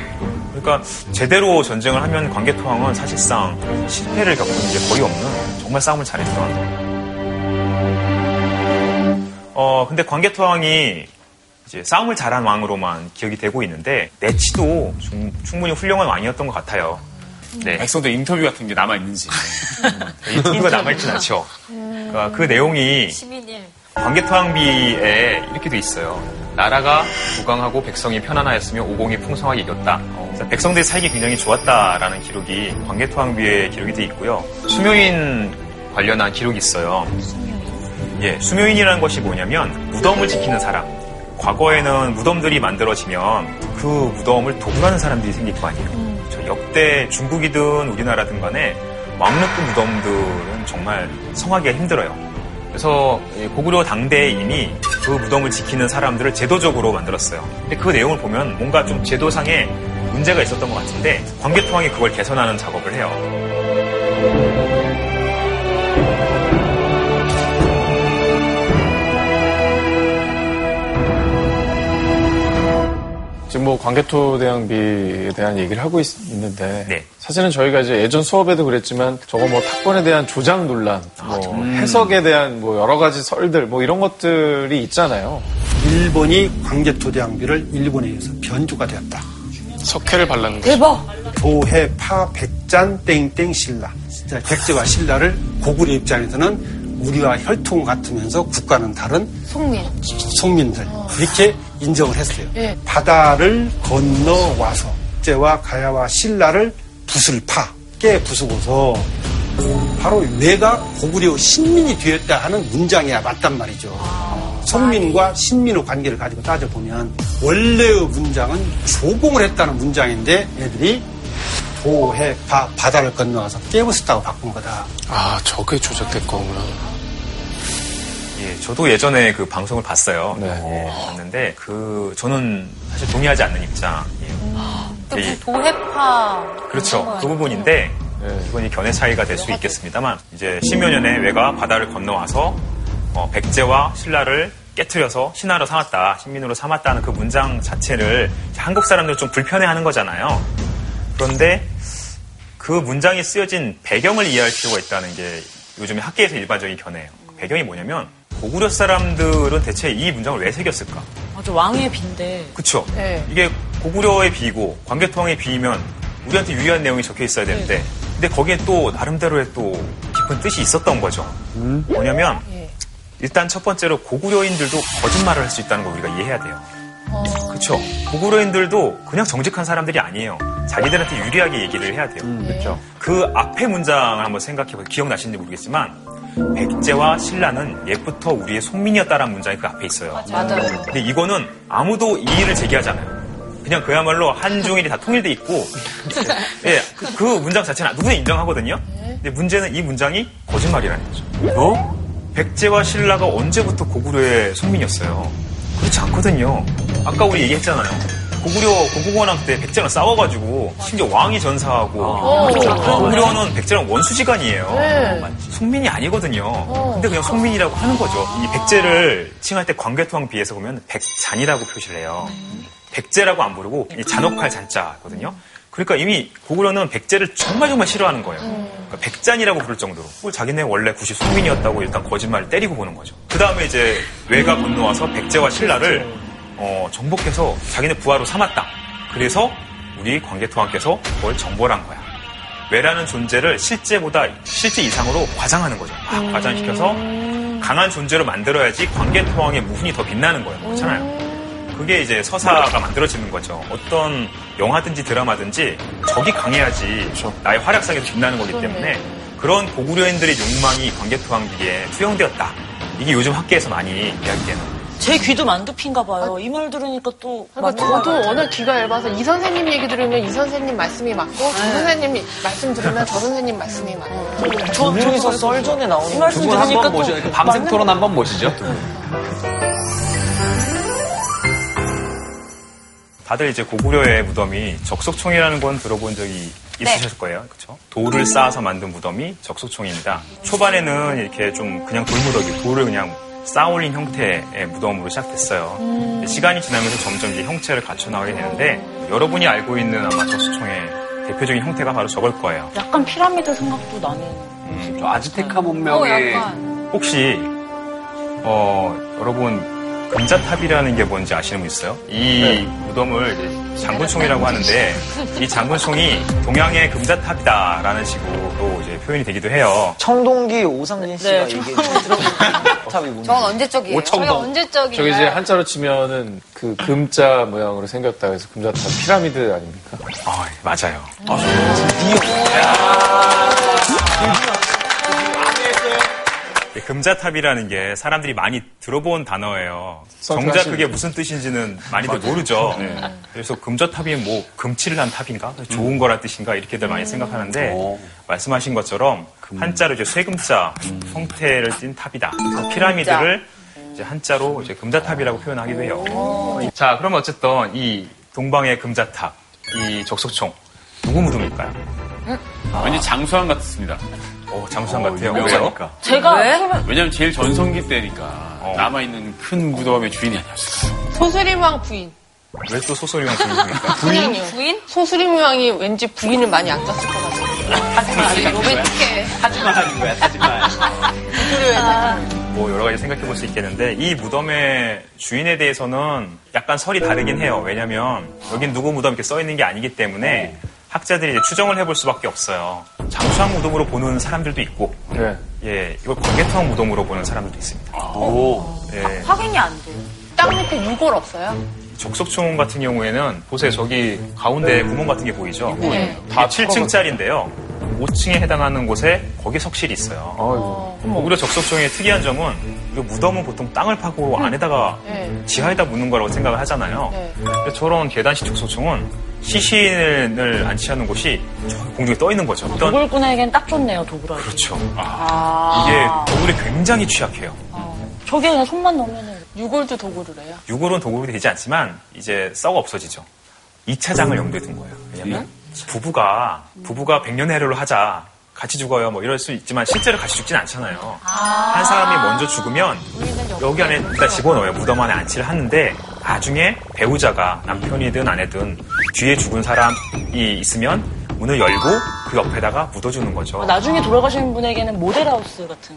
그러니까 제대로 전쟁을 하면 광개토왕은 사실상 실패를 겪은 게 거의 없는 정말 싸움을 잘했던. 어 근데 광개토왕이 이제 싸움을 잘한 왕으로만 기억이 되고 있는데 내치도 중- 충분히 훌륭한 왕이었던 것 같아요. 네. 백성들 인터뷰 같은 게 남아 있는지. 인터뷰가 남아 있진 않죠. 그러니까 그 내용이. 광개토왕비에 이렇게 돼 있어요. 나라가 부강하고 백성이 편안하였으며 오공이 풍성하게 이겼다. 그래서 백성들이 살기 굉장히 좋았다라는 기록이 광개토왕비에 기록이 돼 있고요. 수묘인 관련한 기록이 있어요. 예, 수묘인이라는 것이 뭐냐면 무덤을 지키는 사람. 과거에는 무덤들이 만들어지면 그 무덤을 도굴하는 사람들이 생길 거 아니에요. 저 역대 중국이든 우리나라든 간에 왕릉급 무덤들은 정말 성하기가 힘들어요. 그래서 이 고구려 당대에 이미 그 무덤을 지키는 사람들을 제도적으로 만들었어요. 근데 그 내용을 보면 뭔가 좀 제도상에 문제가 있었던 것 같은데 관계통항이 그걸 개선하는 작업을 해요. 지금 뭐 광개토대왕비에 대한 얘기를 하고 있, 는데 네. 사실은 저희가 이제 예전 수업에도 그랬지만 저거 뭐 탁본에 대한 조작 논란, 뭐 해석에 대한 뭐 여러 가지 설들 뭐 이런 것들이 있잖아요. 일본이 광개토대왕비를 일본에 의해서 변조가 되었다. 석회를 발랐는 거죠. 대박. 도해 파 백잔 땡땡 신라. 진짜 백제와 신라를 고구려 입장에서는 우리와 혈통 같으면서 국가는 다른 송민. 속민들 이렇게 인정을 했어요. 예. 바다를 건너 와서 백제와 가야와 신라를 붓을 파, 깨 부수고서 바로 왜가 고구려 신민이 되었다 하는 문장이야 맞단 말이죠. 성민과 신민의 관계를 가지고 따져보면 원래의 문장은 조공을 했다는 문장인데 애들이 도해 바, 바다를 건너와서 깨부쉈다고 바꾼 거다. 아, 저게 조작될 거구나. 예, 저도 예전에 그 방송을 봤어요. 네. 예, 봤는데 그 저는 사실 동의하지 않는 입장이에요. 또 예, 그 도해파. 그렇죠. 그 부분인데 네. 이건 이 견해 차이가 될 수 있겠습니다만 이제 십여 년에 왜가 바다를 건너와서 어, 백제와 신라를 깨트려서 신하로 삼았다, 신민으로 삼았다는 그 문장 자체를 한국 사람들 좀 불편해하는 거잖아요. 그런데 그 문장이 쓰여진 배경을 이해할 필요가 있다는 게 요즘에 학계에서 일반적인 견해예요. 배경이 뭐냐면 고구려 사람들은 대체 이 문장을 왜 새겼을까? 맞아, 왕의 빈데. 그쵸? 네. 이게 고구려의 비고 관계통항의 비이면 우리한테 유리한 내용이 적혀 있어야 되는데 근데 거기에 또 나름대로의 또 깊은 뜻이 있었던 거죠. 뭐냐면 예. 일단 첫 번째로 고구려인들도 거짓말을 할 수 있다는 걸 우리가 이해해야 돼요. 그쵸? 고구려인들도 그냥 정직한 사람들이 아니에요. 자기들한테 유리하게 얘기를 해야 돼요. 그렇죠. 그 앞에 문장을 한번 생각해 보세요. 기억나시는지 모르겠지만 백제와 신라는 옛부터 우리의 속민이었다라는 문장이 그 앞에 있어요. 맞아요. 근데 이거는 아무도 이의를 제기하잖아요. 그냥 그야말로 한중일이 다 통일돼 있고, 예, 그, 그 문장 자체는 누구나 인정하거든요. 근데 문제는 이 문장이 거짓말이라는 거죠. 어? 백제와 신라가 언제부터 고구려의 속민이었어요? 그렇지 않거든요. 아까 우리 얘기했잖아요. 고구려 고국원왕 때 백제랑 싸워가지고 심지어 왕이 전사하고 어. 고구려는 백제랑 원수지간이에요. 네. 속민이 아니거든요. 근데 그냥 속민이라고 하는 거죠. 이 백제를 칭할 때 광개토왕 비해서 보면 백잔이라고 표시를 해요. 백제라고 안 부르고 이 잔혹할 잔자거든요. 그러니까 이미 고구려는 백제를 정말 정말 싫어하는 거예요. 그러니까 백잔이라고 부를 정도로. 그리고 자기네 원래 굿이 속민이었다고 일단 거짓말을 때리고 보는 거죠. 그 다음에 이제 외가 건너와서 백제와 신라를 어, 정복해서 자기네 부하로 삼았다. 그래서 우리 광개토왕께서 그걸 정벌한 거야. 외라는 존재를 실제보다 실제 이상으로 과장하는 거죠. 막 과장시켜서 강한 존재로 만들어야지 광개토왕의 무훈이 더 빛나는 거예요. 그렇잖아요. 그게 이제 서사가 만들어지는 거죠. 어떤 영화든지 드라마든지 적이 강해야지 나의 활약상에서 빛나는 거기 때문에 그런 고구려인들의 욕망이 광개토왕비에 투영되었다. 이게 요즘 학계에서 많이 이야기되는 제 귀도 만두피인가 봐요. 이말 들으니까 또. 그러니까 저도 것 같아요. 워낙 귀가 얇아서 이 선생님 얘기 들으면 이 선생님 말씀이 맞고 저 선생님 말씀 들으면 저 선생님 말씀이 맞고 저, 두 분이서 썰전에 이 나오는 말씀 두분 들으니까 한번 또. 모셔, 그 밤샘 토론 한번 모시죠. 다들 이제 고구려의 무덤이 적석총이라는 건 들어본 적이 있으실 거예요. 그렇죠? 돌을 쌓아서 만든 무덤이 적석총입니다. 초반에는 이렇게 좀 그냥 돌무더기, 돌을 그냥 쌓아올린 형태의 무덤으로 시작됐어요. 시간이 지나면서 점점 이제 형체를 갖춰 나가게 되는데 여러분이 알고 있는 아마 적석총의 대표적인 형태가 바로 저걸 거예요. 약간 피라미드 생각도 나는. 저 아즈테카 어, 문명의 약간. 혹시 어, 여러분 금자탑이라는 게 뭔지 아시는 분 있어요? 이 무덤을 이제 장군총이라고 하는데 이 장군총이 동양의 금자탑이다라는 식으로 이제 표현이 되기도 해요. 청동기 오상진 씨가 네, 얘기해 준 탑이 뭔지. 저건 언제적이에요? 저게 언제적인가요? 저기 이제 한자로 치면은 그 금자 모양으로 생겼다 그래서 금자탑 피라미드 아닙니까? 아, 맞아요. 이 금자탑이라는 게 사람들이 많이 들어본 단어예요. 정작 그게 무슨 뜻인지는 많이들 모르죠. 네. 그래서 금자탑이 뭐 금치를 한 탑인가? 좋은 거란 뜻인가? 이렇게들 많이 생각하는데 오. 말씀하신 것처럼 한자로 이제 쇠금자 형태를 띈 탑이다. 그래서 피라미드를 이제 한자로 이제 금자탑이라고 표현하기도 해요. 자, 그러면 어쨌든 이 동방의 금자탑, 이 적석총 누구 무덤일까요? 왠지 장수왕 같습니다. 오, 장수왕 같아요. 왜요? 명사니까. 제가 왜냐면 제일 전성기 때니까 남아있는 큰 무덤의 주인이 아니었을까. 소수림왕 부인. 왜 또 소설이랑 부인입니까? 부인이요. 부인? 소수림왕이 왠지 부인을 많이 안 짰을 것 같아요. 하지만 로맨틱해. 하지만 하는 거야, 하지만. 뭐 여러 가지 생각해 볼 수 있겠는데 이 무덤의 주인에 대해서는 약간 설이 다르긴 해요. 왜냐면 여긴 누구 무덤 이렇게 써 있는 게 아니기 때문에 학자들이 이제 추정을 해볼 수밖에 없어요. 장수왕 무덤으로 보는 사람들도 있고, 네. 예, 이걸 광개토왕 무덤으로 보는 사람들도 있습니다. 오. 예, 확인이 안 돼요. 땅 밑에 유골 없어요? 적석총 같은 경우에는 보세요. 저기 가운데 구멍 같은 게 보이죠? 네. 다 7층짜리인데요. 5층에 해당하는 곳에 거기 석실이 있어요. 아이고. 오히려 적석총의 특이한 점은 이 무덤은 보통 땅을 파고 안에다가 네. 지하에다 묻는 거라고 생각을 하잖아요. 네. 저런 계단식 적석총은 시신을 안치하는 곳이 저 공중에 떠 있는 거죠. 어떤 도굴꾼에겐 딱 좋네요, 도굴하기. 그렇죠. 아. 이게 도굴이 굉장히 취약해요. 저게 그냥 손만 넣으면은. 유골도 도구를 해요. 유골은 도굴이 되지 않지만 이제 썩어 없어지죠. 2차장을 염두에 둔 거예요. 왜냐면 부부가 부부가 백년 해로를 하자 같이 죽어요 뭐 이럴 수 있지만 실제로 같이 죽진 않잖아요. 한 사람이 먼저 죽으면 여기 안에 일단 집어넣어요. 무덤 안에 안치를 하는데 나중에 배우자가 남편이든 아내든 뒤에 죽은 사람이 있으면 문을 열고 그 옆에다가 묻어주는 거죠. 아, 나중에 돌아가시는 분에게는 모델하우스 같은.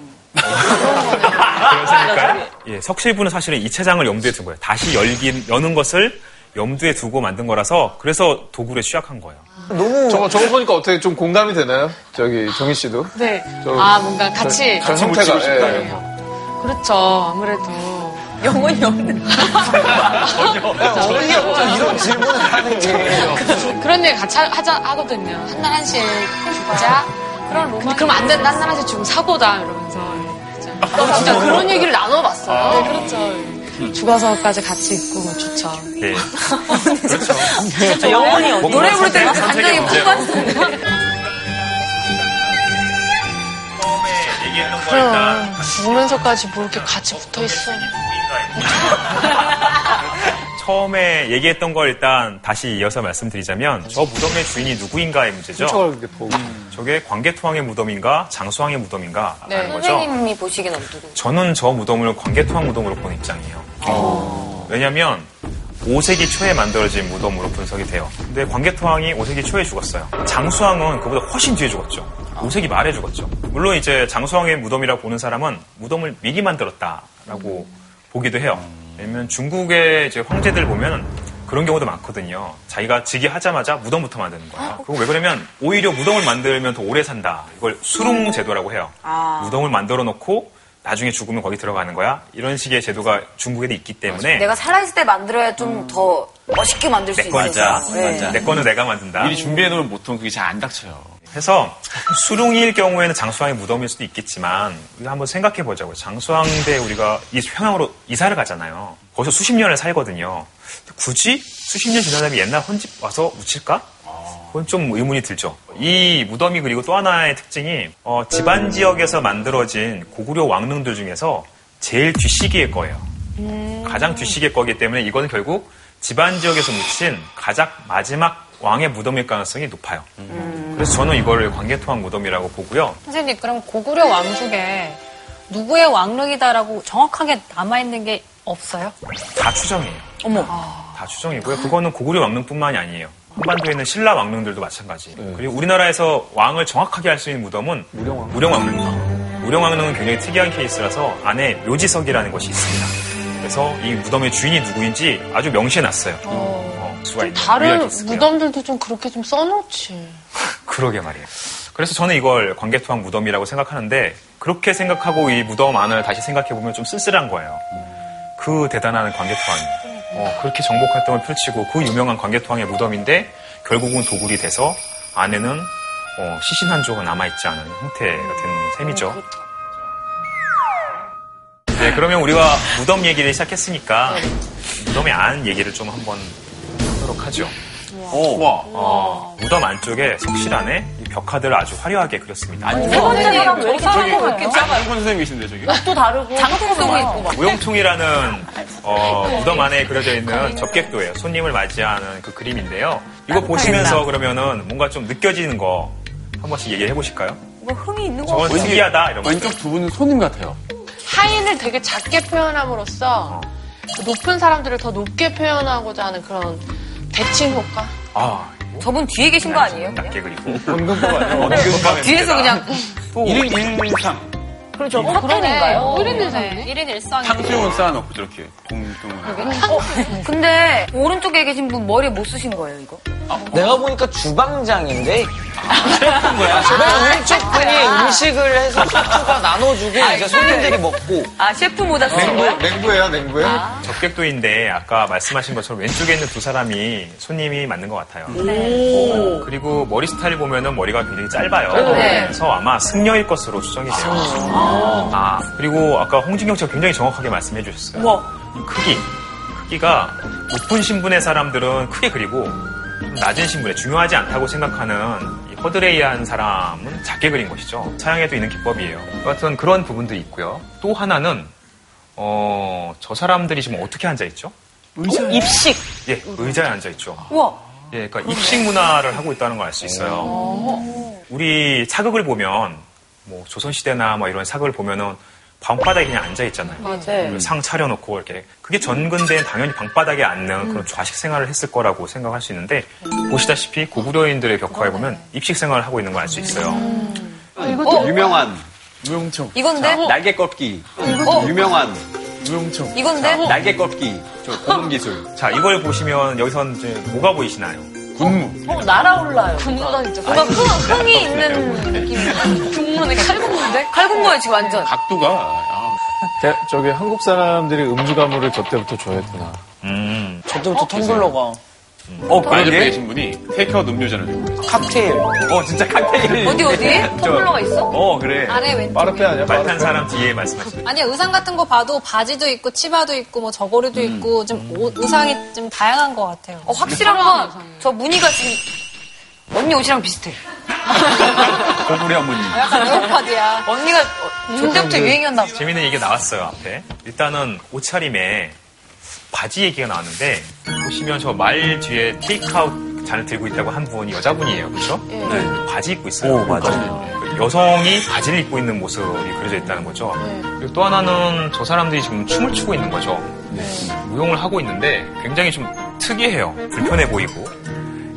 셈일까요? 예, 석실부는 사실은 2차장을 염두에 둔 거예요. 다시 열긴, 여는 것을 염두에 두고 만든 거라서 그래서 도굴에 취약한 거예요. 너무. 저거, 저거 보니까 어떻게 좀 공감이 되나요? 저기, 정희 씨도. 네. 저- 아, 뭔가 같이. 저, 저 형태가. 묻히고 싶다, 예. 그렇죠. 아무래도. 영혼이 없는. 이런 질문을 하는 게. 그런 얘기 같이 하- 하자, 하거든요. 한 날 한씩 죽자. 그런 로망. 그럼 안 된다. 한 날 한씩 죽으면 사고다. 이러면서. 진짜, 진짜 그런 얘기를 나눠봤어요. 네, 그렇죠. 죽어서까지 같이 있고, 뭐 좋죠. 예. 그렇죠. 영혼이 어디 노래 부를 때는 감정이. 풍부한데. 처음에 얘기했던 거 죽으면서까지 뭐 이렇게 같이 붙어 있어. 처음에 얘기했던 걸 일단 다시 이어서 말씀드리자면 저 무덤의 주인이 누구인가의 문제죠. 보고. 저게 광개토왕의 무덤인가 장수왕의 무덤인가 네. 라는 거죠. 선생님이 보시기엔 어떠세요? 저는 저 무덤을 광개토왕 무덤으로 보는 입장이에요. 왜냐면 5세기 초에 만들어진 무덤으로 분석이 돼요. 근데 광개토왕이 5세기 초에 죽었어요. 장수왕은 그보다 훨씬 뒤에 죽었죠. 5세기 말에 죽었죠. 물론 이제 장수왕의 무덤이라고 보는 사람은 무덤을 미리 만들었다라고 보기도 해요. 왜냐면 중국의 이제 황제들 보면 그런 경우도 많거든요. 자기가 즉위하자마자 무덤부터 만드는 거예요. 그거 왜 그러면 오히려 무덤을 만들면 더 오래 산다. 이걸 수룽 제도라고 해요. 무덤을 만들어 놓고 나중에 죽으면 거기 들어가는 거야. 이런 식의 제도가 중국에도 있기 때문에 내가 살아있을 때 만들어야 좀더 멋있게 만들 수내 거니까. 있어서. 네. 맞아. 내 거는 내가 만든다. 미리 준비해 놓으면 보통 그게 잘 안 닥쳐요. 해서 수룽일 경우에는 장수왕의 무덤일 수도 있겠지만 우리가 한번 생각해 보자고요. 장수왕대 우리가 이 평양으로 이사를 가잖아요. 거기서 수십 년을 살거든요. 굳이 수십 년 지난 다음에 옛날 헌집 와서 묻힐까? 그건 좀 의문이 들죠. 이 무덤이 그리고 또 하나의 특징이 어, 집안 지역에서 만들어진 고구려 왕릉들 중에서 제일 뒷시기의 거예요. 가장 뒷시기의 거기 때문에 이거는 결국 집안 지역에서 묻힌 가장 마지막 왕의 무덤일 가능성이 높아요. 그래서 저는 이거를 광개토왕 무덤이라고 보고요. 선생님, 그럼 고구려 왕 중에 누구의 왕릉이다라고 정확하게 남아있는 게 없어요? 다 추정이에요. 어머. 다 추정이고요. 그거는 고구려 왕릉뿐만이 아니에요. 한반도에 있는 신라 왕릉들도 마찬가지. 그리고 우리나라에서 왕을 정확하게 할 수 있는 무덤은 무령왕. 무령왕릉이에요. 무령왕릉은 굉장히 특이한 케이스라서 안에 묘지석이라는 것이 있습니다. 그래서 이 무덤의 주인이 누구인지 아주 명시해 놨어요. 어, 수가 있는 다른. 무덤들도 좀 그렇게 좀 써놓지. 그러게 말이에요. 그래서 저는 이걸 광개토왕 무덤이라고 생각하는데 그렇게 생각하고 이 무덤 안을 다시 생각해 보면 좀 쓸쓸한 거예요. 그 대단한 광개토왕이 어, 그렇게 정복 활동을 펼치고 그 유명한 광개토왕의 무덤인데 결국은 도굴이 돼서 안에는 어, 시신 한 조가 남아있지 않은 형태가 된 셈이죠. 네, 그러면 우리가 무덤 얘기를 시작했으니까 무덤의 안 얘기를 좀 한번 하도록 하죠. 와. 어, 무덤 안쪽에 석실 안에 이 벽화들을 아주 화려하게 그렸습니다. 세 번째 사람 왜 이렇게 저기 작은 거예요? 쌍꺼풀 선생님 계신데 저기. 또 다르고. 장독 쓰고 있고 막. 무용통이라는 어, 무덤 안에 그려져 있는 접객도예요. 손님을 맞이하는 그 그림인데요. 이거 보시면서 그러면은 뭔가 좀 느껴지는 거 한 번씩 얘기해 보실까요? 뭐 흥이 있는 거 저건 같아요. 특이하다 이런 거. 왼쪽 두 분은 손님 같아요. 하인을 되게 작게 표현함으로써 그 높은 사람들을 더 높게 표현하고자 하는 그런 대칭 효과? 아, 저분 뒤에 계신 거 아니에요? 낮게 그리고. 원근법 아니야? 원근법에 뒤에서 그냥 1인 1상. 그렇죠. 호텔인가요? 1인 1상. 1인 1상. 탕수육은 쌓아놓고 저렇게 동동을. 근데 오른쪽에 계신 분 머리에 못 쓰신 거예요, 이거? 내가 보니까 주방장인데 맨 왼쪽 분이 음식을 해서 셰프가 나눠주고 이제 손님들이 먹고 아, 셰프 모자 쓰신 거예요? 냉부예요, 냉부예요? 접객도인데 아까 말씀하신 것처럼 왼쪽에 있는 두 사람이 손님이 맞는 것 같아요. 어, 그리고 머리 스타일 보면은 머리가 굉장히 짧아요. 네. 그래서 아마 승려일 것으로 추정이 돼요. 아, 그리고 아까 홍진경 씨가 굉장히 정확하게 말씀해 주셨어요. 크기. 크기가 높은 신분의 사람들은 크게 그리고 좀 낮은 신분에 중요하지 않다고 생각하는 이 허드레이한 사람은 작게 그린 것이죠. 서양에도 있는 기법이에요. 하여튼 그런 부분도 있고요. 또 하나는 어, 저 사람들이 지금 어떻게 앉아 있죠? 입식. 예, 의자에 앉아 있죠. 우와. 예, 그러니까 입식 문화를 하고 있다는 걸 알 수 있어요. 우리 사극을 보면, 뭐, 조선시대나 뭐 이런 사극을 보면은 방바닥에 그냥 앉아 있잖아요. 맞아요. 그리고 상 차려놓고 이렇게. 그게 전근대엔 당연히 방바닥에 앉는 그런 좌식 생활을 했을 거라고 생각할 수 있는데, 보시다시피 고구려인들의 벽화에 보면 입식 생활을 하고 있는 걸 알 수 있어요. 어? 유명한 무용청. 이건데? 날개 꺾기. 어? 유명한 무용청. 이건데? 날개 꺾기. 저 고문 기술. 자, 이걸 보시면 여기선 이제 뭐가 보이시나요? 군무. 어, 날아올라요. 군무다 진짜. 뭔가 흥, 흥이 있는 느낌. 군무네 칼군무인데? 칼군 거예요, 지금 완전. 각도가. 아. 대- 저기 한국 사람들이 음주 가무를 저 때부터 좋아했구나. 음. 저 때부터 텀블러가 어, 그 그러게. 계신 분이 테이크아웃 음료전을 들고 계세요. 칵테일 어, 진짜 칵테일. 어디, 어디? 텀블러가 있어? 어, 그래. 아래 왼쪽. 빠르페 아니야? 말탄? 사람 뒤에 말씀하시는 아니야 의상 같은 거 봐도 바지도 있고 치마도 있고 뭐 저고리도 있고 좀 옷, 의상이 좀 다양한 것 같아요. 어, 확실한 건 저 무늬가 지금 언니 옷이랑 비슷해. 고구려 무늬. 약간 레오파드야. 언니가 어, 저 때부터 유행이었나 봐. 재밌는 얘기가 나왔어요, 앞에. 일단은 옷차림에 바지 얘기가 나왔는데, 보시면 저 말 뒤에 테이크아웃 잔을 들고 있다고 한 분이 여자분이에요. 그렇죠? 네. 바지 입고 있어요. 오, 맞아요. 네, 그 여성이 바지를 입고 있는 모습이 그려져 있다는 거죠. 그리고 또 하나는 저 사람들이 지금 춤을 추고 있는 거죠. 무용을 하고 있는데 굉장히 좀 특이해요. 불편해 보이고.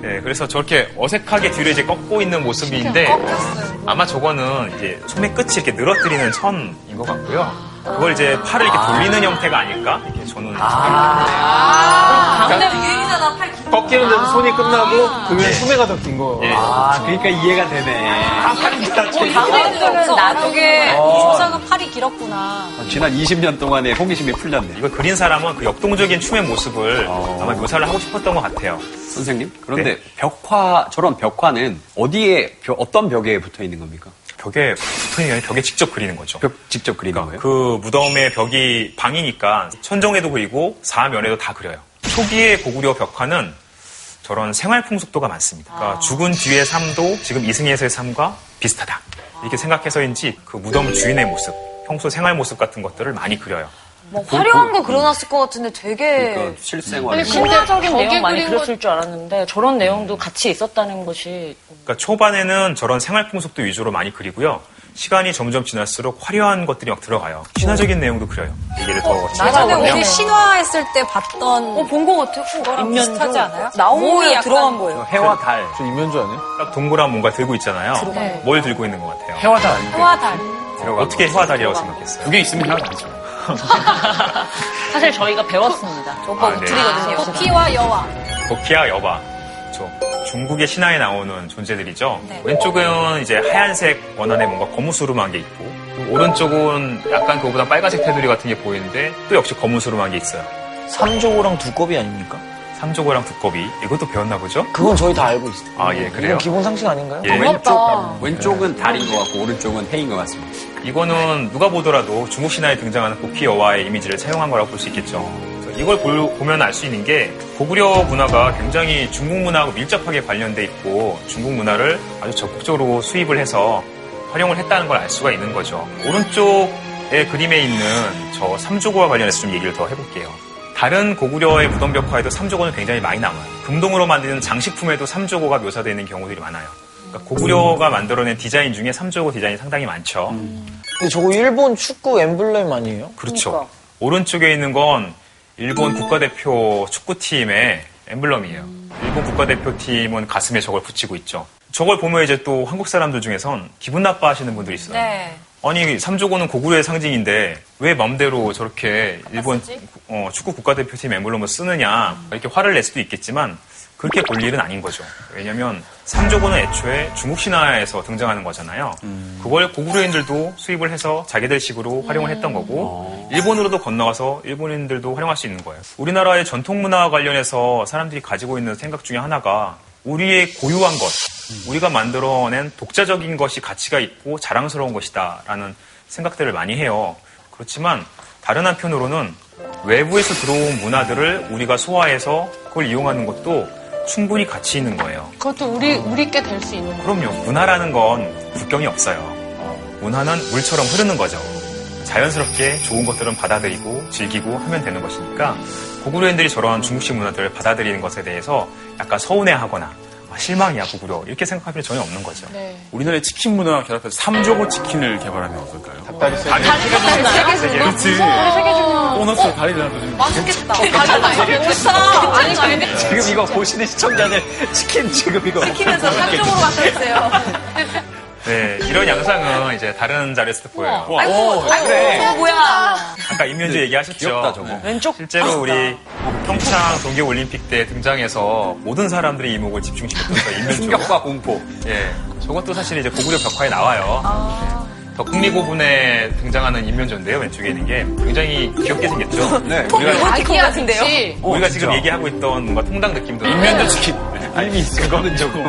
네, 그래서 저렇게 어색하게 뒤로 이제 꺾고 있는 모습인데 아마 저거는 이제 소매 끝이 이렇게 늘어뜨리는 천인 것 같고요. 그걸 이제 팔을 이렇게 돌리는 형태가 아닐까? 이렇게 저는 근데 유행이잖아, 팔 긴. 꺾이는 데서 손이 끝나고 그 위에 소매가 더 긴 거. 예. 아, 그러니까 이해가 되네. 당신들은 나중에 어. 조사가 팔이 길었구나. 지난 20년 동안의 호기심이 풀렸네. 이걸 그린 사람은 그 역동적인 춤의 모습을 아마 묘사를 하고 싶었던 것 같아요. 선생님? 그런데 벽화, 저런 벽화는 어디에, 벽- 어떤 벽에 붙어 있는 겁니까? 벽에 게 아니라 벽에 직접 그리는 거죠. 벽 직접 그리는 거예요? 그 무덤의 벽이 방이니까 천정에도 그리고 사면에도 다 그려요. 초기의 고구려 벽화는 저런 생활 풍속도가 많습니다. 그러니까 죽은 뒤의 삶도 지금 이승에서의 삶과 비슷하다. 이렇게 생각해서인지 그 무덤 주인의 모습, 평소 생활 모습 같은 것들을 많이 그려요. 뭐 화려한 거 그려놨을 것 같은데 되게. 그러니까 실생활. 아니, 신화적인 내용 많이 그린 그렸을 줄 알았는데 저런 내용도 같이 있었다는 것이 그러니까 초반에는 저런 생활 풍속도 위주로 많이 그리고요. 시간이 점점 지날수록 화려한 것들이 막 들어가요. 신화적인 내용도 그려요. 얘기를 더 예전에 진행하는데요. 우리 신화했을 때 봤던 어, 본 것 같아. 거랑 비슷하지 않아요? 나오는 몸이 거에 약간 들어간 거예요. 해와 달. 저 이면주 아니야? 딱 동그란 뭔가 들고 있잖아요. 네. 뭘 들고 있는 것 같아요? 해와 달 아닌데. 해와 달. 어떻게 해화달이라고 생각했어요? 두개 있으면 하나 되죠. 사실 저희가 배웠습니다. 저 오빠 아, 네. 우투리거든요. 버키와 여와. 버키와 여바. 저 중국의 신화에 나오는 존재들이죠. 네. 왼쪽은 이제 하얀색 원안에 뭔가 거무스름한 게 있고 오른쪽은 약간 그거보다 빨간색 테두리 같은 게 보이는데 또 역시 거무스름한 게 있어요. 삼조고랑 두꺼비 아닙니까? 삼조고랑 두꺼비 이것도 배웠나 보죠? 그건 저희 다 알고 있어요. 아 예 그래요. 이건 기본 상식 아닌가요? 예. 왼쪽, 왼쪽은 달인 것 같고 오른쪽은 해인 것 같습니다. 이거는 누가 보더라도 중국 신화에 등장하는 고피 여와의 이미지를 차용한 거라고 볼 수 있겠죠. 이걸 볼- 보면 알 수 있는 게 고구려 문화가 굉장히 중국 문화하고 밀접하게 관련돼 있고 중국 문화를 아주 적극적으로 수입을 해서 활용을 했다는 걸 알 수가 있는 거죠. 오른쪽의 그림에 있는 저 삼조고와 관련해서 좀 얘기를 더 해볼게요. 다른 고구려의 무덤 벽화에도 삼조고는 굉장히 많이 남아요. 금동으로 만드는 장식품에도 삼조고가 묘사되어 있는 경우들이 많아요. 그러니까 고구려가 만들어낸 디자인 중에 삼조고 디자인이 상당히 많죠. 근데 저거 일본 축구 엠블렘 아니에요? 그렇죠. 오른쪽에 있는 건 일본 국가대표 축구팀의 엠블럼이에요. 일본 국가대표팀은 가슴에 저걸 붙이고 있죠. 저걸 보면 이제 또 한국 사람들 중에선 기분 나빠하시는 분들이 있어요. 네. 아니 삼조고는 고구려의 상징인데 왜 맘대로 저렇게 일본 어, 축구 국가대표팀 엠블럼을 쓰느냐 이렇게 화를 낼 수도 있겠지만 그렇게 볼 일은 아닌 거죠. 왜냐하면 삼조고는 애초에 중국 신화에서 등장하는 거잖아요. 그걸 고구려인들도 수입을 해서 자기들 식으로 활용을 했던 거고 일본으로도 건너가서 일본인들도 활용할 수 있는 거예요. 우리나라의 전통 문화와 관련해서 사람들이 가지고 있는 생각 중에 하나가 우리의 고유한 것, 우리가 만들어낸 독자적인 것이 가치가 있고 자랑스러운 것이다라는 생각들을 많이 해요. 그렇지만 다른 한편으로는 외부에서 들어온 문화들을 우리가 소화해서 그걸 이용하는 것도 충분히 가치 있는 거예요. 그것도 우리, 우리께 될 수 있는 거. 그럼요. 문화라는 건 국경이 없어요. 문화는 물처럼 흐르는 거죠. 자연스럽게 좋은 것들은 받아들이고 즐기고 하면 되는 것이니까 고구려인들이 저런 중국식 문화들을 받아들이는 것에 대해서 약간 서운해하거나 아, 실망이야 고구려 이렇게 생각할 필요 전혀 없는 거죠. 우리나라의 치킨 문화 결합해서 삼조고 치킨을 개발하면 어떨까요? 닭다리 세 다리 세 개. 그렇지. 보너스 다리라도 좀. 맛있겠다. 좋다. 아니, 근데 지금 이거 보시는 시청자들 치킨 지금 이거. 한쪽으로 갖다 주세요. 네, 이런 양상은 이제 다른 자리에서 보여요. 와, 오, 그래. 어, 뭐야. 아까 임현주 얘기하셨죠. 귀엽다, 저거. 왼쪽 실제로 우리 평창 동계올림픽 때 등장해서 모든 사람들의 이목을 집중시켰던 그 임현주. 충격과 공포. 예, 저것도 사실 이제 고구려 벽화에 나와요. 네. 덕흥리 고분에 등장하는 인면조인데요. 왼쪽에 있는 게 굉장히 귀엽게 생겼죠. 네. 우리가, 아기야, 같은데요? 우리가 지금 얘기하고 있던 뭔가 통당 느낌도 인면조 치킨. 아니, 그거는 조금.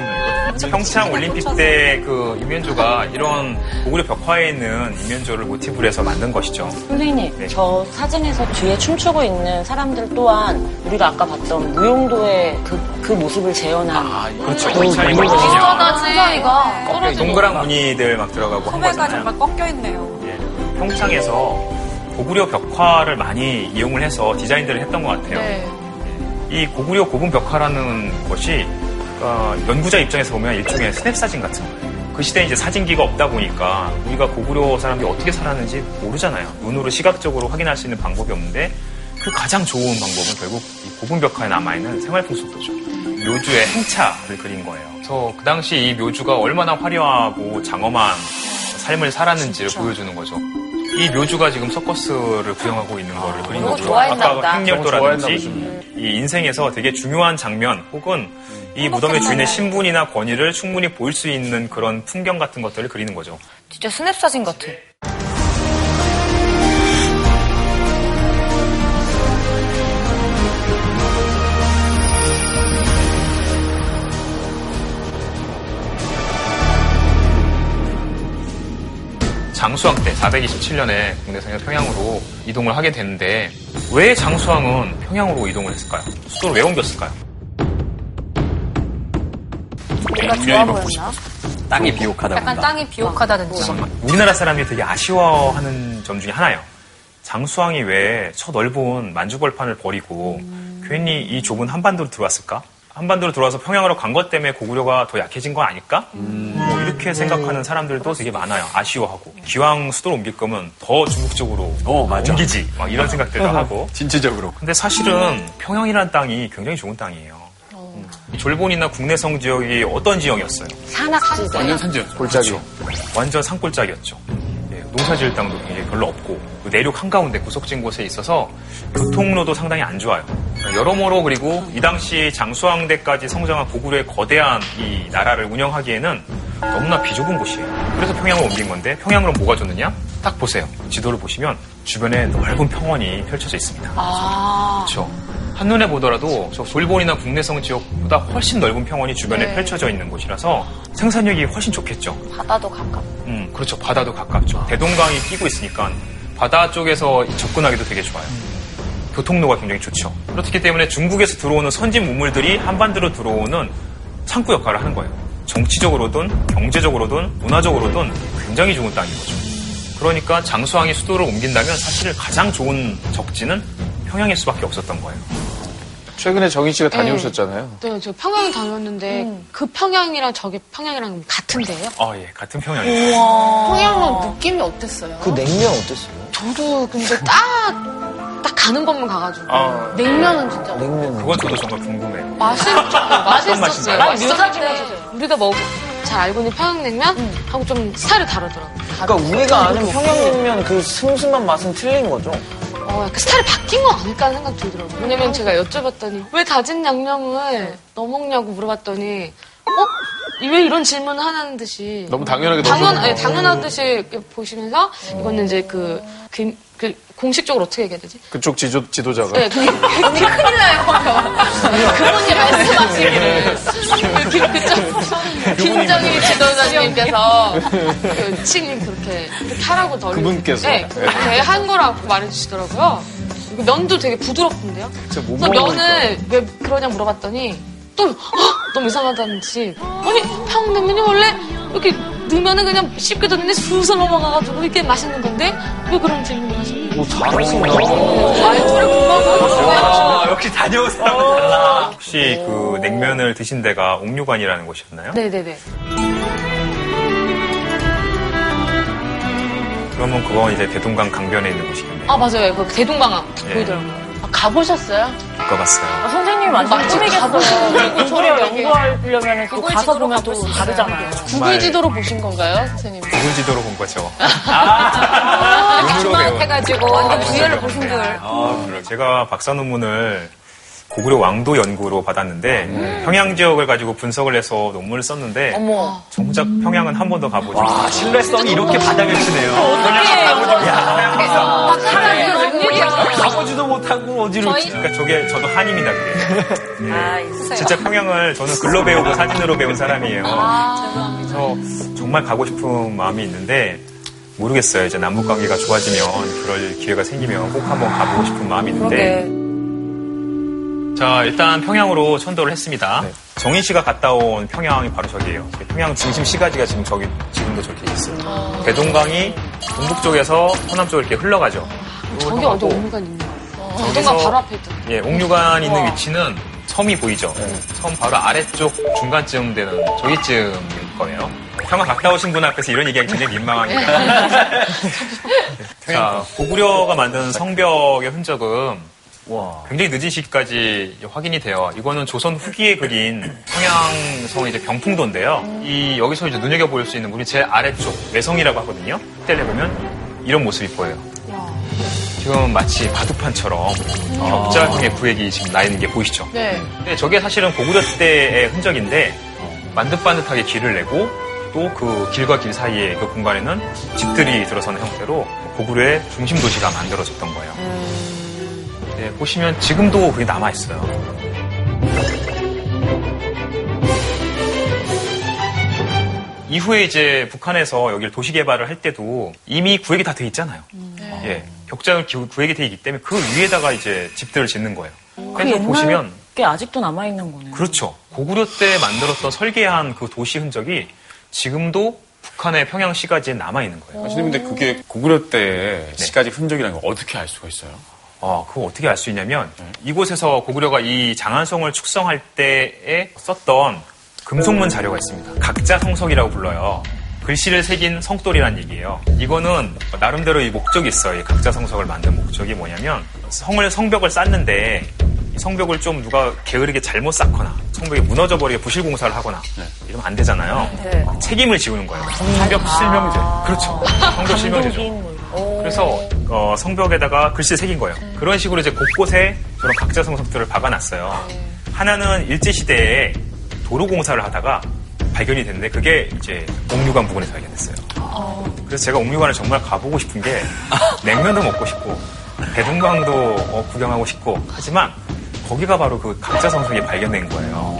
평창 올림픽 때 그 임면조가 이런 고구려 벽화에 있는 임면조를 모티브로 해서 만든 것이죠. 선생님, 네. 저 사진에서 뒤에 춤추고 있는 사람들 또한 우리가 아까 봤던 무용도의 그, 그 모습을 재현한 그렇죠. 그 차이 무용. 거든요 비슷하다, 진짜이가. 동그란 무늬들 막 들어가고 한 소매가 거잖아요. 정말 꺾여 있네요. 예, 평창에서 고구려 벽화를 많이 이용을 해서 디자인들을 했던 것 같아요. 네. 이 고구려 고분 벽화라는 것이 어, 연구자 입장에서 보면 일종의 스냅 사진 같은 거예요. 그 시대에 이제 사진기가 없다 보니까 우리가 고구려 사람들이 어떻게 살았는지 모르잖아요. 눈으로 시각적으로 확인할 수 있는 방법이 없는데 그 가장 좋은 방법은 결국 이 고분 벽화에 남아있는 생활풍 속도죠. 묘주의 행차를 그린 거예요. 그래서 그 당시 이 묘주가 얼마나 화려하고 장엄한 삶을 살았는지를 보여주는 거죠. 이 묘주가 지금 서커스를 구경하고 있는 거를 그린 거죠. 아까. 행렬도라든지 이 인생에서 되게 중요한 장면 혹은 이 무덤의 주인의 신분이나 권위를 충분히 보일 수 있는 그런 풍경 같은 것들을 그리는 거죠. 진짜 스냅 사진 같아. 장수왕 때 427년에 국내선이 평양으로 이동을 하게 되는데 왜 장수왕은 평양으로 이동을 했을까요? 수도를 왜 옮겼을까요? 뭔가 좋아 보였나? 땅이 비옥하다 약간 보다. 땅이 비옥하다든지. 우리나라 사람들이 되게 아쉬워하는 점 중에 하나예요. 장수왕이 왜 저 넓은 만주벌판을 버리고 괜히 이 좁은 한반도로 들어왔을까? 한반도로 들어와서 평양으로 간 것 때문에 고구려가 더 약해진 건 아닐까? 뭐 이렇게 생각하는 사람들도 되게 많아요. 아쉬워하고. 기왕 수도를 옮길 거면 더 중국 쪽으로 어, 맞아. 옮기지. 막 이런 생각들도 하고. 진취적으로. 근데 사실은 평양이라는 땅이 굉장히 좋은 땅이에요. 졸본이나 국내성 지역이 어떤 지역이었어요? 산악지대. 완전 산지였죠. 골짜기. 완전 산골짜기였죠. 예, 농사 지을 땅도 굉장히 별로 없고 그 내륙 한가운데 구석진 곳에 있어서 교통로도 상당히 안 좋아요. 여러모로 그리고 이 당시 장수왕대까지 성장한 고구려의 거대한 이 나라를 운영하기에는 너무나 비좁은 곳이에요. 그래서 평양을 옮긴 건데 평양으로 뭐가 좋느냐? 딱 보세요. 지도를 보시면 주변에 넓은 평원이 펼쳐져 있습니다. 아. 그렇죠. 한눈에 보더라도 저 졸본이나 국내성 지역보다 훨씬 넓은 평원이 주변에 네. 펼쳐져 있는 곳이라서 생산력이 훨씬 좋겠죠. 바다도 가깝고. 음, 그렇죠. 바다도 가깝죠. 대동강이 끼고 있으니까 바다 쪽에서 접근하기도 되게 좋아요. 교통로가 굉장히 좋죠. 그렇기 때문에 중국에서 들어오는 선진 문물들이 한반도로 들어오는 창구 역할을 하는 거예요. 정치적으로든 경제적으로든 문화적으로든 굉장히 좋은 땅인 거죠. 그러니까 장수왕이 수도를 옮긴다면 사실 가장 좋은 적지는 평양일 수밖에 없었던 거예요. 최근에 정희 씨가 네. 다녀오셨잖아요. 네, 저 평양 다녔는데 그 평양이랑 저기 평양이랑 같은데요? 아, 예. 같은 평양이에요. 평양은 느낌이 어땠어요? 그 냉면 어땠어요? 저도 근데 딱, 딱 가는 것만 가가지고. 아. 냉면은 진짜. 냉면. 그건 저도 정말 궁금해요. 맛있, 어떤 맛있었어요. 맛있었는데 우리가 먹, 잘 알고 있는 평양냉면 하고 좀 스타일이 다르더라고요. 그러니까 우리가 아는 평양냉면 그 슴슴한 맛은 틀린 거죠. 어, 약간 스타일이 바뀐 거 아닐까 하는 생각 들더라고요. 왜냐면 제가 여쭤봤더니 왜 다진 양념을 넣어 먹냐고 물어봤더니 어? 왜 이런 질문을 하는 듯이 너무 당연하게 당연, 네, 당연하듯이 이렇게 보시면서 이거는 이제 그, 그, 그 공식적으로 어떻게 얘기해야 되지? 그쪽 지도, 지도자가. 네, 그게 언니 큰일 나요. 그분이 말씀하시기를 그, 그쪽 김정일 지도자님께서 그 치님 그렇게 그렇게 하라고 덜 그분께서? 네, 그렇게 한 거라고 말해주시더라고요. 면도 되게 부드럽던데요. 그래서. 면을 왜 그러냐 물어봤더니 또 헉, 너무 이상하다는 듯이 아니 평냉면이 원래 이렇게 넣으면은 그냥 쉽게 넣는데 술술 넘어가가지고 이게 맛있는 건데 왜 그런 질문을 하시는 오, 잘하신다. 말투를 금방 아, 역시 다녀온 사람은 달라. 혹시 그 냉면을 드신 데가 옥류관이라는 곳이었나요? 네네네. 그러면 그건 이제 대동강 강변에 있는 곳이겠네요. 아 맞아요. 그 대동강아 예. 보이더라고요. 가보셨어요? 못 가봤어요. 선생님이 완전 맛집 꿈이겠어요. 가보시는 소리를 되게- 연구하려면 또 가서 보면 또 다르잖아요. 구글 지도로 보신 건가요, 선생님? 구글 지도로 본 거죠. 아, 눈으로 배운. 해가지고 완전 구애를 보신 분. 아, 그래요. 제가 박사 논문을 고구려 왕도 연구로 받았는데 평양 지역을 가지고 분석을 해서 논문을 썼는데 어머. 정작 평양은 한 번도 가보지 못했어요. 아, 신뢰성이 이렇게 바닥을 치네요. 가보지 도 못하고 어디로. 그러니까 저게 저도 한입니다 그게. 아, 예. 진짜 평양을 저는 글로 배우고 사진으로 배운 사람이에요. 아, 그래서 정말 가고 싶은 마음이 있는데 모르겠어요. 이제 남북 관계가 좋아지면 그럴 기회가 생기면 꼭 한번 가보고 싶은 마음이 있는데. 자 일단 평양으로 천도를 했습니다. 정인 씨가 갔다 온 평양이 바로 저기예요. 평양 중심 시가지가 지금 저기 지금도 저렇게 있어요. 대동강이 동북 쪽에서 서남 쪽으로 이렇게 흘러가죠. 저기 어디 옥류관 있는 거예요? 저기서- 대동강 바로 앞에 있던. 예, 옥류관 있는 위치는 섬이 보이죠. 섬 바로 아래쪽 중간쯤 되는 저기쯤일 거예요. 평양 갔다 오신 분 앞에서 이런 얘기하기 굉장히 민망하니까. 자, 고구려가 만든 성벽의 흔적은 굉장히 늦은 시기까지 확인이 돼요. 이거는 조선 후기에 그린 평양성의 이제 병풍도인데요. 이 여기서 이제 눈여겨 보일 수 있는 물이 제 아래쪽 외성이라고 하거든요. 때려 보면 이런 모습이 보여요. 지금 마치 바둑판처럼 격자형의 구획이 지금 나 있는 게 보이시죠? 네. 근데 저게 사실은 고구려 때의 흔적인데 반듯반듯하게 길을 내고 또 그 길과 길 사이에 그 공간에는 집들이 들어서는 형태로 고구려의 중심 도시가 만들어졌던 거예요. 네, 보시면 지금도 그게 남아 있어요. 이후에 이제 북한에서 여기를 도시 개발을 할 때도 이미 구획이 다 돼 있잖아요. 예, 격자형 기- 구획이 돼 있기 때문에 그 위에다가 이제 집들을 짓는 거예요. 그 그래서 옛날 보시면 게 아직도 남아 있는 거네요. 그렇죠. 고구려 때 만들었던 설계한 그 도시 흔적이 지금도 북한의 평양 시가지에 남아 있는 거예요. 선생님, 근데 그게 고구려 때 시까지 흔적이라는 걸 어떻게 알 수가 있어요? 어, 그거 어떻게 알 수 있냐면 이곳에서 고구려가 이 장안성을 축성할 때에 썼던 금속문 자료가 있습니다. 각자 성석이라고 불러요. 글씨를 새긴 성돌이란 얘기예요. 이거는 나름대로 이 목적이 있어요. 이 각자 성석을 만든 목적이 뭐냐면 성을 성벽을 쌓는데 이 성벽을 좀 누가 게으르게 잘못 쌓거나 성벽이 무너져 버리게 부실 공사를 하거나 이러면 안 되잖아요. 네. 책임을 지우는 거예요. 성벽 실명제. 그렇죠. 성벽 실명제죠. 그래서 어, 성벽에다가 글씨 새긴 거예요. 그런 식으로 이제 곳곳에 저런 각자 성석들을 박아놨어요. 하나는 일제 시대에 도로 공사를 하다가 발견이 됐는데 그게 이제 옥류관 부근에서 발견됐어요. 그래서 제가 옥류관을 정말 가보고 싶은 게 냉면도 먹고 싶고 대동강도 어, 구경하고 싶고 하지만 거기가 바로 그 각자 성석이 발견된 거예요.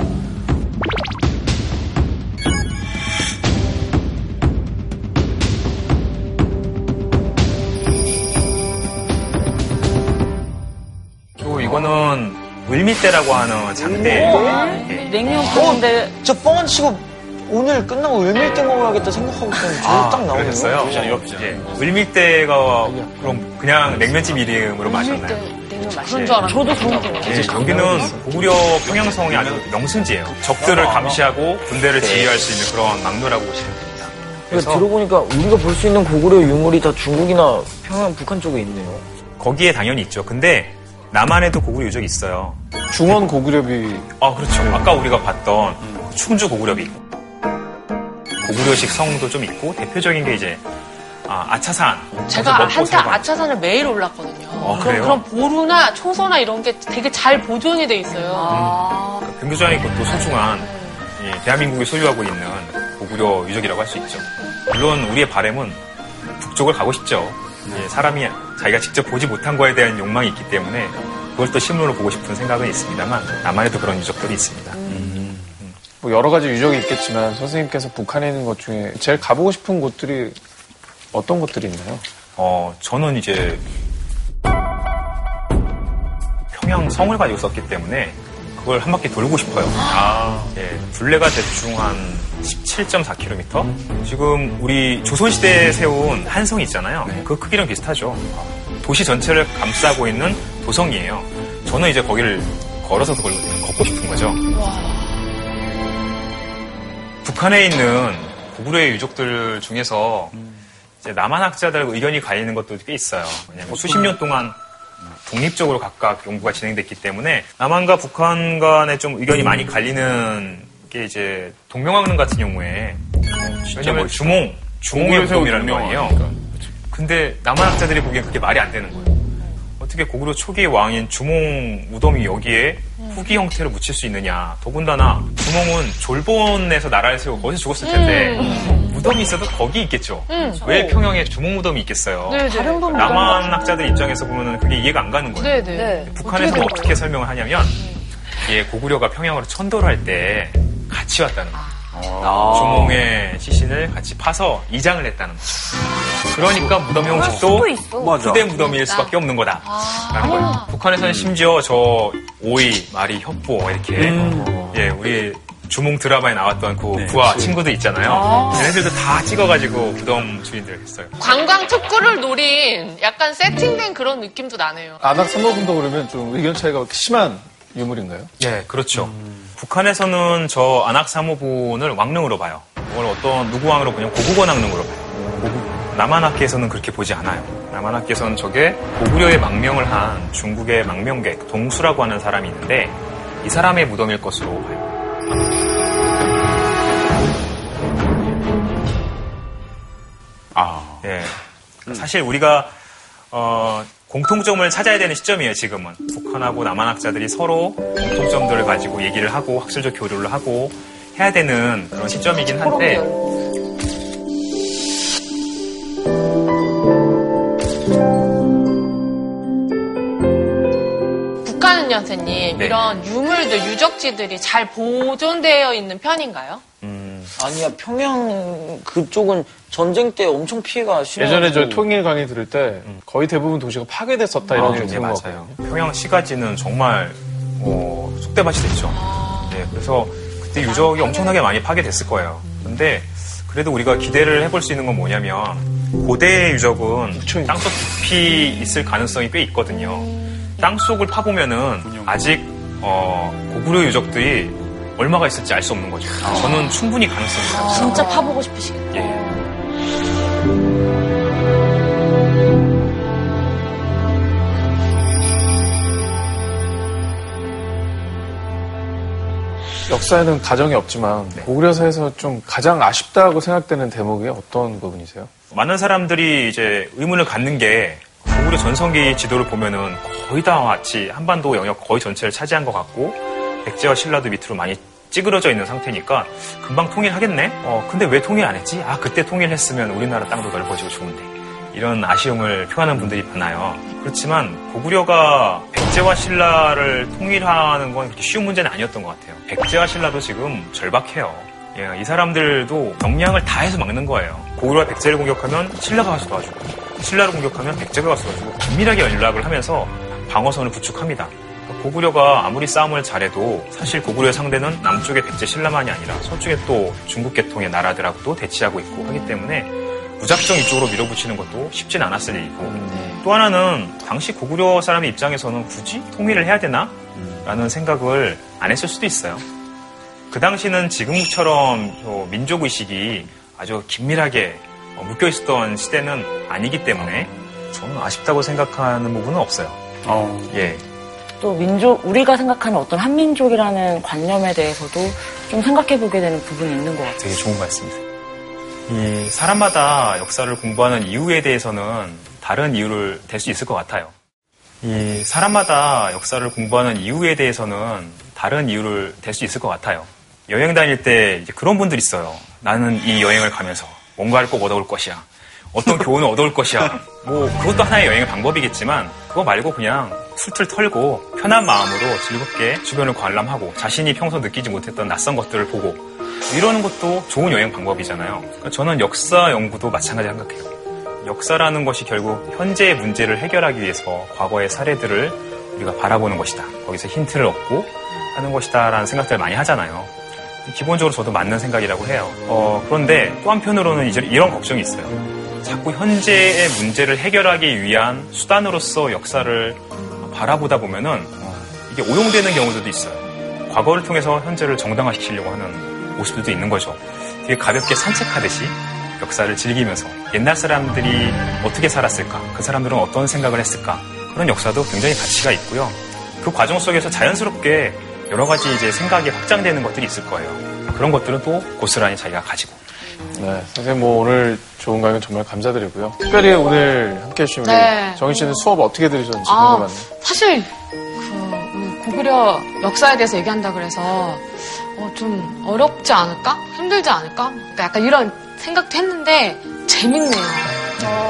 그리고 이거는 을밀대라고 하는 장대예요. 예. 냉면 푸는데 저 뻥안 치고 오늘 끝나고 을밀대 먹어야겠다 생각하고 있었는데 저기 딱 나오네요. 그랬어요? 예. 을밀대가 그럼 그냥 냉면집 이름으로 마셨나요? 그런 줄 알았는데. 저도 그런 줄 알았어요. 예, 여기는 고구려 평양성이 아주 명승지예요. 적들을 감시하고 군대를 지휘할 수 있는 그런 막루라고 보시면 됩니다. 그러니까 들어보니까 우리가 볼 수 있는 고구려 유물이 다 중국이나 평양, 북한 쪽에 있네요. 거기에 당연히 있죠. 근데 남한에도 고구려 유적이 있어요. 중원 고구려비. 아 그렇죠. 아까 우리가 봤던 충주 고구려비 있 고 고구려식 성도 좀 있고 대표적인 게 이제 아, 차산 제가 한때 아차산을 매일 올랐거든요. 어, 그럼? 그런 보루나 초소나 이런 게 되게 잘 보존이 돼 있어요. 굉장히 그것도 소중한 예, 대한민국이 소유하고 있는 고구려 유적이라고 할 수 있죠. 물론 우리의 바램은 북쪽을 가고 싶죠. 예, 사람이 자기가 직접 보지 못한 거에 대한 욕망이 있기 때문에 그걸 또 신문으로 보고 싶은 생각은 있습니다만 남한에도 그런 유적들이 있습니다. 뭐 여러 가지 유적이 있겠지만 선생님께서 북한에 있는 것 중에 제일 가보고 싶은 곳들이 어떤 곳들이 있나요? 어, 저는 이제 평양 성을 가지고 썼기 때문에 그걸 한 바퀴 돌고 싶어요. 예, 둘레가 대충 한 17.4km? 지금 우리 조선시대에 세운 한성이 있잖아요. 그 크기랑 비슷하죠. 도시 전체를 감싸고 있는 도성이에요. 저는 이제 거기를 걸어서 그걸 걷고 싶은 거죠. 북한에 있는 고구려의 유적들 중에서 이제 남한 학자들하고 의견이 갈리는 것도 꽤 있어요. 왜냐하면 수십 년 동안 독립적으로 각각 연구가 진행됐기 때문에 남한과 북한 간에 좀 의견이 많이 갈리는 게 이제 동명왕릉 같은 경우에 왜냐면 주몽, 주몽의 무덤이라는 거. 아니에요. 근데 남한 학자들이 보기엔 그게 말이 안 되는 거예요. 어떻게 고구려 초기의 왕인 주몽 무덤이 여기에 후기 형태로 묻힐 수 있느냐. 더군다나 주몽은 졸본에서 나라를 세우고 거기서 죽었을 텐데 무덤이 있어도 거기 있겠죠. 음. 왜 평양에 주몽 무덤이 있겠어요? 네, 네. 다른 분 남한 학자들 입장에서 보면 그게 이해가 안 가는 거예요. 네, 네. 북한에서는 어떻게, 설명을 하냐면 이게 고구려가 평양으로 천도를 할 때 같이 왔다는 거예요. 주몽의 시신을 같이 파서 이장을 했다는 거죠. 그러니까 무덤 형식도 후대 무덤일 수밖에 없는 거다. 라는 거예요. 북한에서는 심지어 저 오이, 마리, 협보 이렇게 예 우리 주몽 드라마에 나왔던 그 부하 친구들 있잖아요. 얘네들도 다 찍어가지고 무덤 주인들 했어요. 관광 특구를 노린 약간 세팅된 그런 느낌도 나네요. 안악 삼모분도 그러면 좀 의견 차이가 심한 유물인가요? 예, 그렇죠. 북한에서는 저 안악사모본을 왕릉으로 봐요. 그걸 어떤 누구 왕으로 보냐면 고국원 왕릉으로 봐요. 고국- 남한학계에서는 그렇게 보지 않아요. 남한학계에서는 저게 고구려의 망명을 한 중국의 망명객 동수라고 하는 사람이 있는데 이 사람의 무덤일 것으로 봐요. 아. 예. 사실 우리가 어, 공통점을 찾아야 되는 시점이에요, 지금은. 북한하고 남한 학자들이 서로 공통점들을 가지고 얘기를 하고 학술적 교류를 하고 해야 되는 그런 시점이긴 한데 북한은요, 선생님, 네. 이런 유물들, 유적지들이 잘 보존되어 있는 편인가요? 아니야, 평양 그쪽은 전쟁 때 엄청 피해가 심해. 예전에 저 통일 강의 들을 때 거의 대부분 도시가 파괴됐었다 이런 아, 얘기 네, 들은 것. 같거든요. 평양 시가지는 정말 어, 속대밭이 됐죠. 네, 그래서 그때 유적이 엄청나게 많이 파괴됐을 거예요. 근데 그래도 우리가 기대를 해볼 수 있는 건 뭐냐면 고대 유적은 땅속 깊이 있을 가능성이 꽤 있거든요. 땅 속을 파보면은 아직 어, 고구려 유적들이 얼마가 있을지 알 수 없는 거죠. 저는 충분히 가능성이 있다고 진짜 생각합니다. 파보고 싶으시겠다. 예. 역사에는 가정이 없지만 네. 고구려사에서 좀 가장 아쉽다고 생각되는 대목이 어떤 부분이세요? 많은 사람들이 이제 의문을 갖는 게 고구려 전성기 지도를 보면은 거의 다 마치 한반도 영역 거의 전체를 차지한 것 같고 백제와 신라도 밑으로 많이 찌그러져 있는 상태니까 금방 통일하겠네? 어, 근데 왜 통일 안 했지? 아, 그때 통일했으면 우리나라 땅도 넓어지고 좋은데. 이런 아쉬움을 표하는 분들이 많아요. 그렇지만 고구려가 백제와 신라를 통일하는 건 그렇게 쉬운 문제는 아니었던 것 같아요. 백제와 신라도 지금 절박해요. 예, 이 사람들도 역량을 다 해서 막는 거예요. 고구려가 백제를 공격하면 신라가 가서 도와주고 신라를 공격하면 백제가 가서 도와주고 긴밀하게 연락을 하면서 방어선을 구축합니다. 고구려가 아무리 싸움을 잘해도 사실 고구려의 상대는 남쪽의 백제 신라만이 아니라 서쪽에 또 중국 계통의 나라들하고도 대치하고 있고 하기 때문에 무작정 이쪽으로 밀어붙이는 것도 쉽진 않았을 일이고 또 하나는 당시 고구려 사람의 입장에서는 굳이 통일을 해야 되나? 라는 생각을 안 했을 수도 있어요. 그 당시는 지금처럼 민족의식이 아주 긴밀하게 묶여 있었던 시대는 아니기 때문에 저는 아쉽다고 생각하는 부분은 없어요. 예. 또 민족, 우리가 생각하는 어떤 한민족이라는 관념에 대해서도 좀 생각해 보게 되는 부분이 있는 것 같아요. 되게 좋은 말씀이세요. 이 사람마다 역사를 공부하는 이유에 대해서는 다른 이유를 댈수 있을 것 같아요. 이 사람마다 역사를 공부하는 이유에 대해서는 다른 이유를 댈수 있을 것 같아요. 여행 다닐 때 그런 분들 있어요. 나는 이 여행을 가면서 뭔가를 꼭 얻어올 것이야. 어떤 교훈을 얻어올 것이야. 뭐 그것도 하나의 여행의 방법이겠지만 그거 말고 그냥 술틀 털고 편한 마음으로 즐겁게 주변을 관람하고 자신이 평소 느끼지 못했던 낯선 것들을 보고 이러는 것도 좋은 여행 방법이잖아요. 그러니까 저는 역사 연구도 마찬가지 생각해요. 역사라는 것이 결국 현재의 문제를 해결하기 위해서 과거의 사례들을 우리가 바라보는 것이다. 거기서 힌트를 얻고 하는 것이다라는 생각들을 많이 하잖아요. 기본적으로 저도 맞는 생각이라고 해요. 어, 그런데 또 한편으로는 이제 이런 걱정이 있어요. 자꾸 현재의 문제를 해결하기 위한 수단으로서 역사를 바라보다 보면은 이게 오용되는 경우들도 있어요. 과거를 통해서 현재를 정당화시키려고 하는 모습들도 있는 거죠. 되게 가볍게 산책하듯이 역사를 즐기면서 옛날 사람들이 어떻게 살았을까, 그 사람들은 어떤 생각을 했을까, 그런 역사도 굉장히 가치가 있고요. 그 과정 속에서 자연스럽게 여러 가지 이제 생각이 확장되는 것들이 있을 거예요. 그런 것들은 또 고스란히 자기가 가지고. 네, 선생님 뭐 오늘 좋은 강연 정말 감사드리고요. 특별히 오늘 함께 해주신 우리 네. 정희 씨는 수업 어떻게 들으셨는지 아, 궁금하네요. 사실 그 고구려 역사에 대해서 얘기한다 그래서 어, 좀 어렵지 않을까? 힘들지 않을까? 그러니까 약간 이런 생각도 했는데 재밌네요.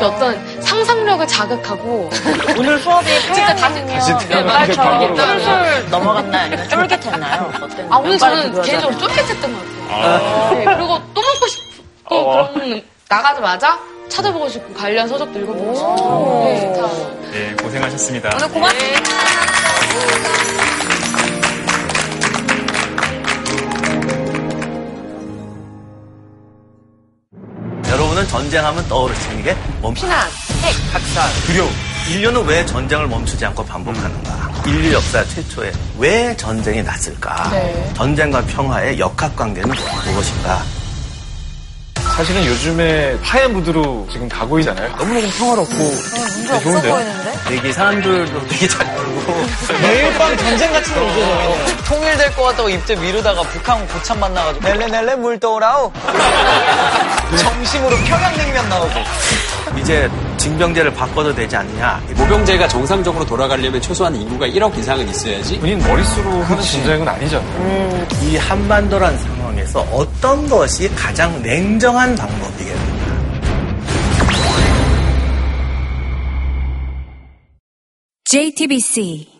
어떤 상상력을 자극하고 오늘 수업이 진짜 다시 네, 맨발처럼 맞아요. 술술 넘어갔나요? 아니면 쫄깃했나요? 어땠나요? 아 오늘 저는 개인적으로. 쫄깃했던 것 같아요. 네, 그리고 또 먹고 싶 고 어. 그런 나가자마자 찾아보고 싶고 관련 서적도 읽어보고 싶고 네, 다. 네, 고생하셨습니다. 오늘 고맙습니다. 여러분은 전쟁하면 떠오르시는 게 멈추 피난, 핵, 학살, 두려움. 인류는 왜 전쟁을 멈추지 않고 반복하는가? 인류 역사 최초에 왜 전쟁이 났을까? 네. 전쟁과 평화의 역학관계는 무엇인가? 사실은 요즘에 화해 무드로 지금 가고 있잖아요. 너무너무 평화롭고 되게 좋은데요? 되게 사람들도 되게 잘 놀고 매일 밤 전쟁 같은 거 오죠. 통일될 것 같다고 입대 미루다가 북한 고참 만나가지고 넬레넬레 물 떠오라오. 점심으로 평양냉면 나오고. 이제 징병제를 바꿔도 되지 않느냐? 모병제가 정상적으로 돌아가려면 최소한 인구가 1억 이상은 있어야지. 본인 머릿수로 하는 전쟁은 아니잖아요. 이 한반도란 상황에서 어떤 것이 가장 냉정한 방법이겠는가? JTBC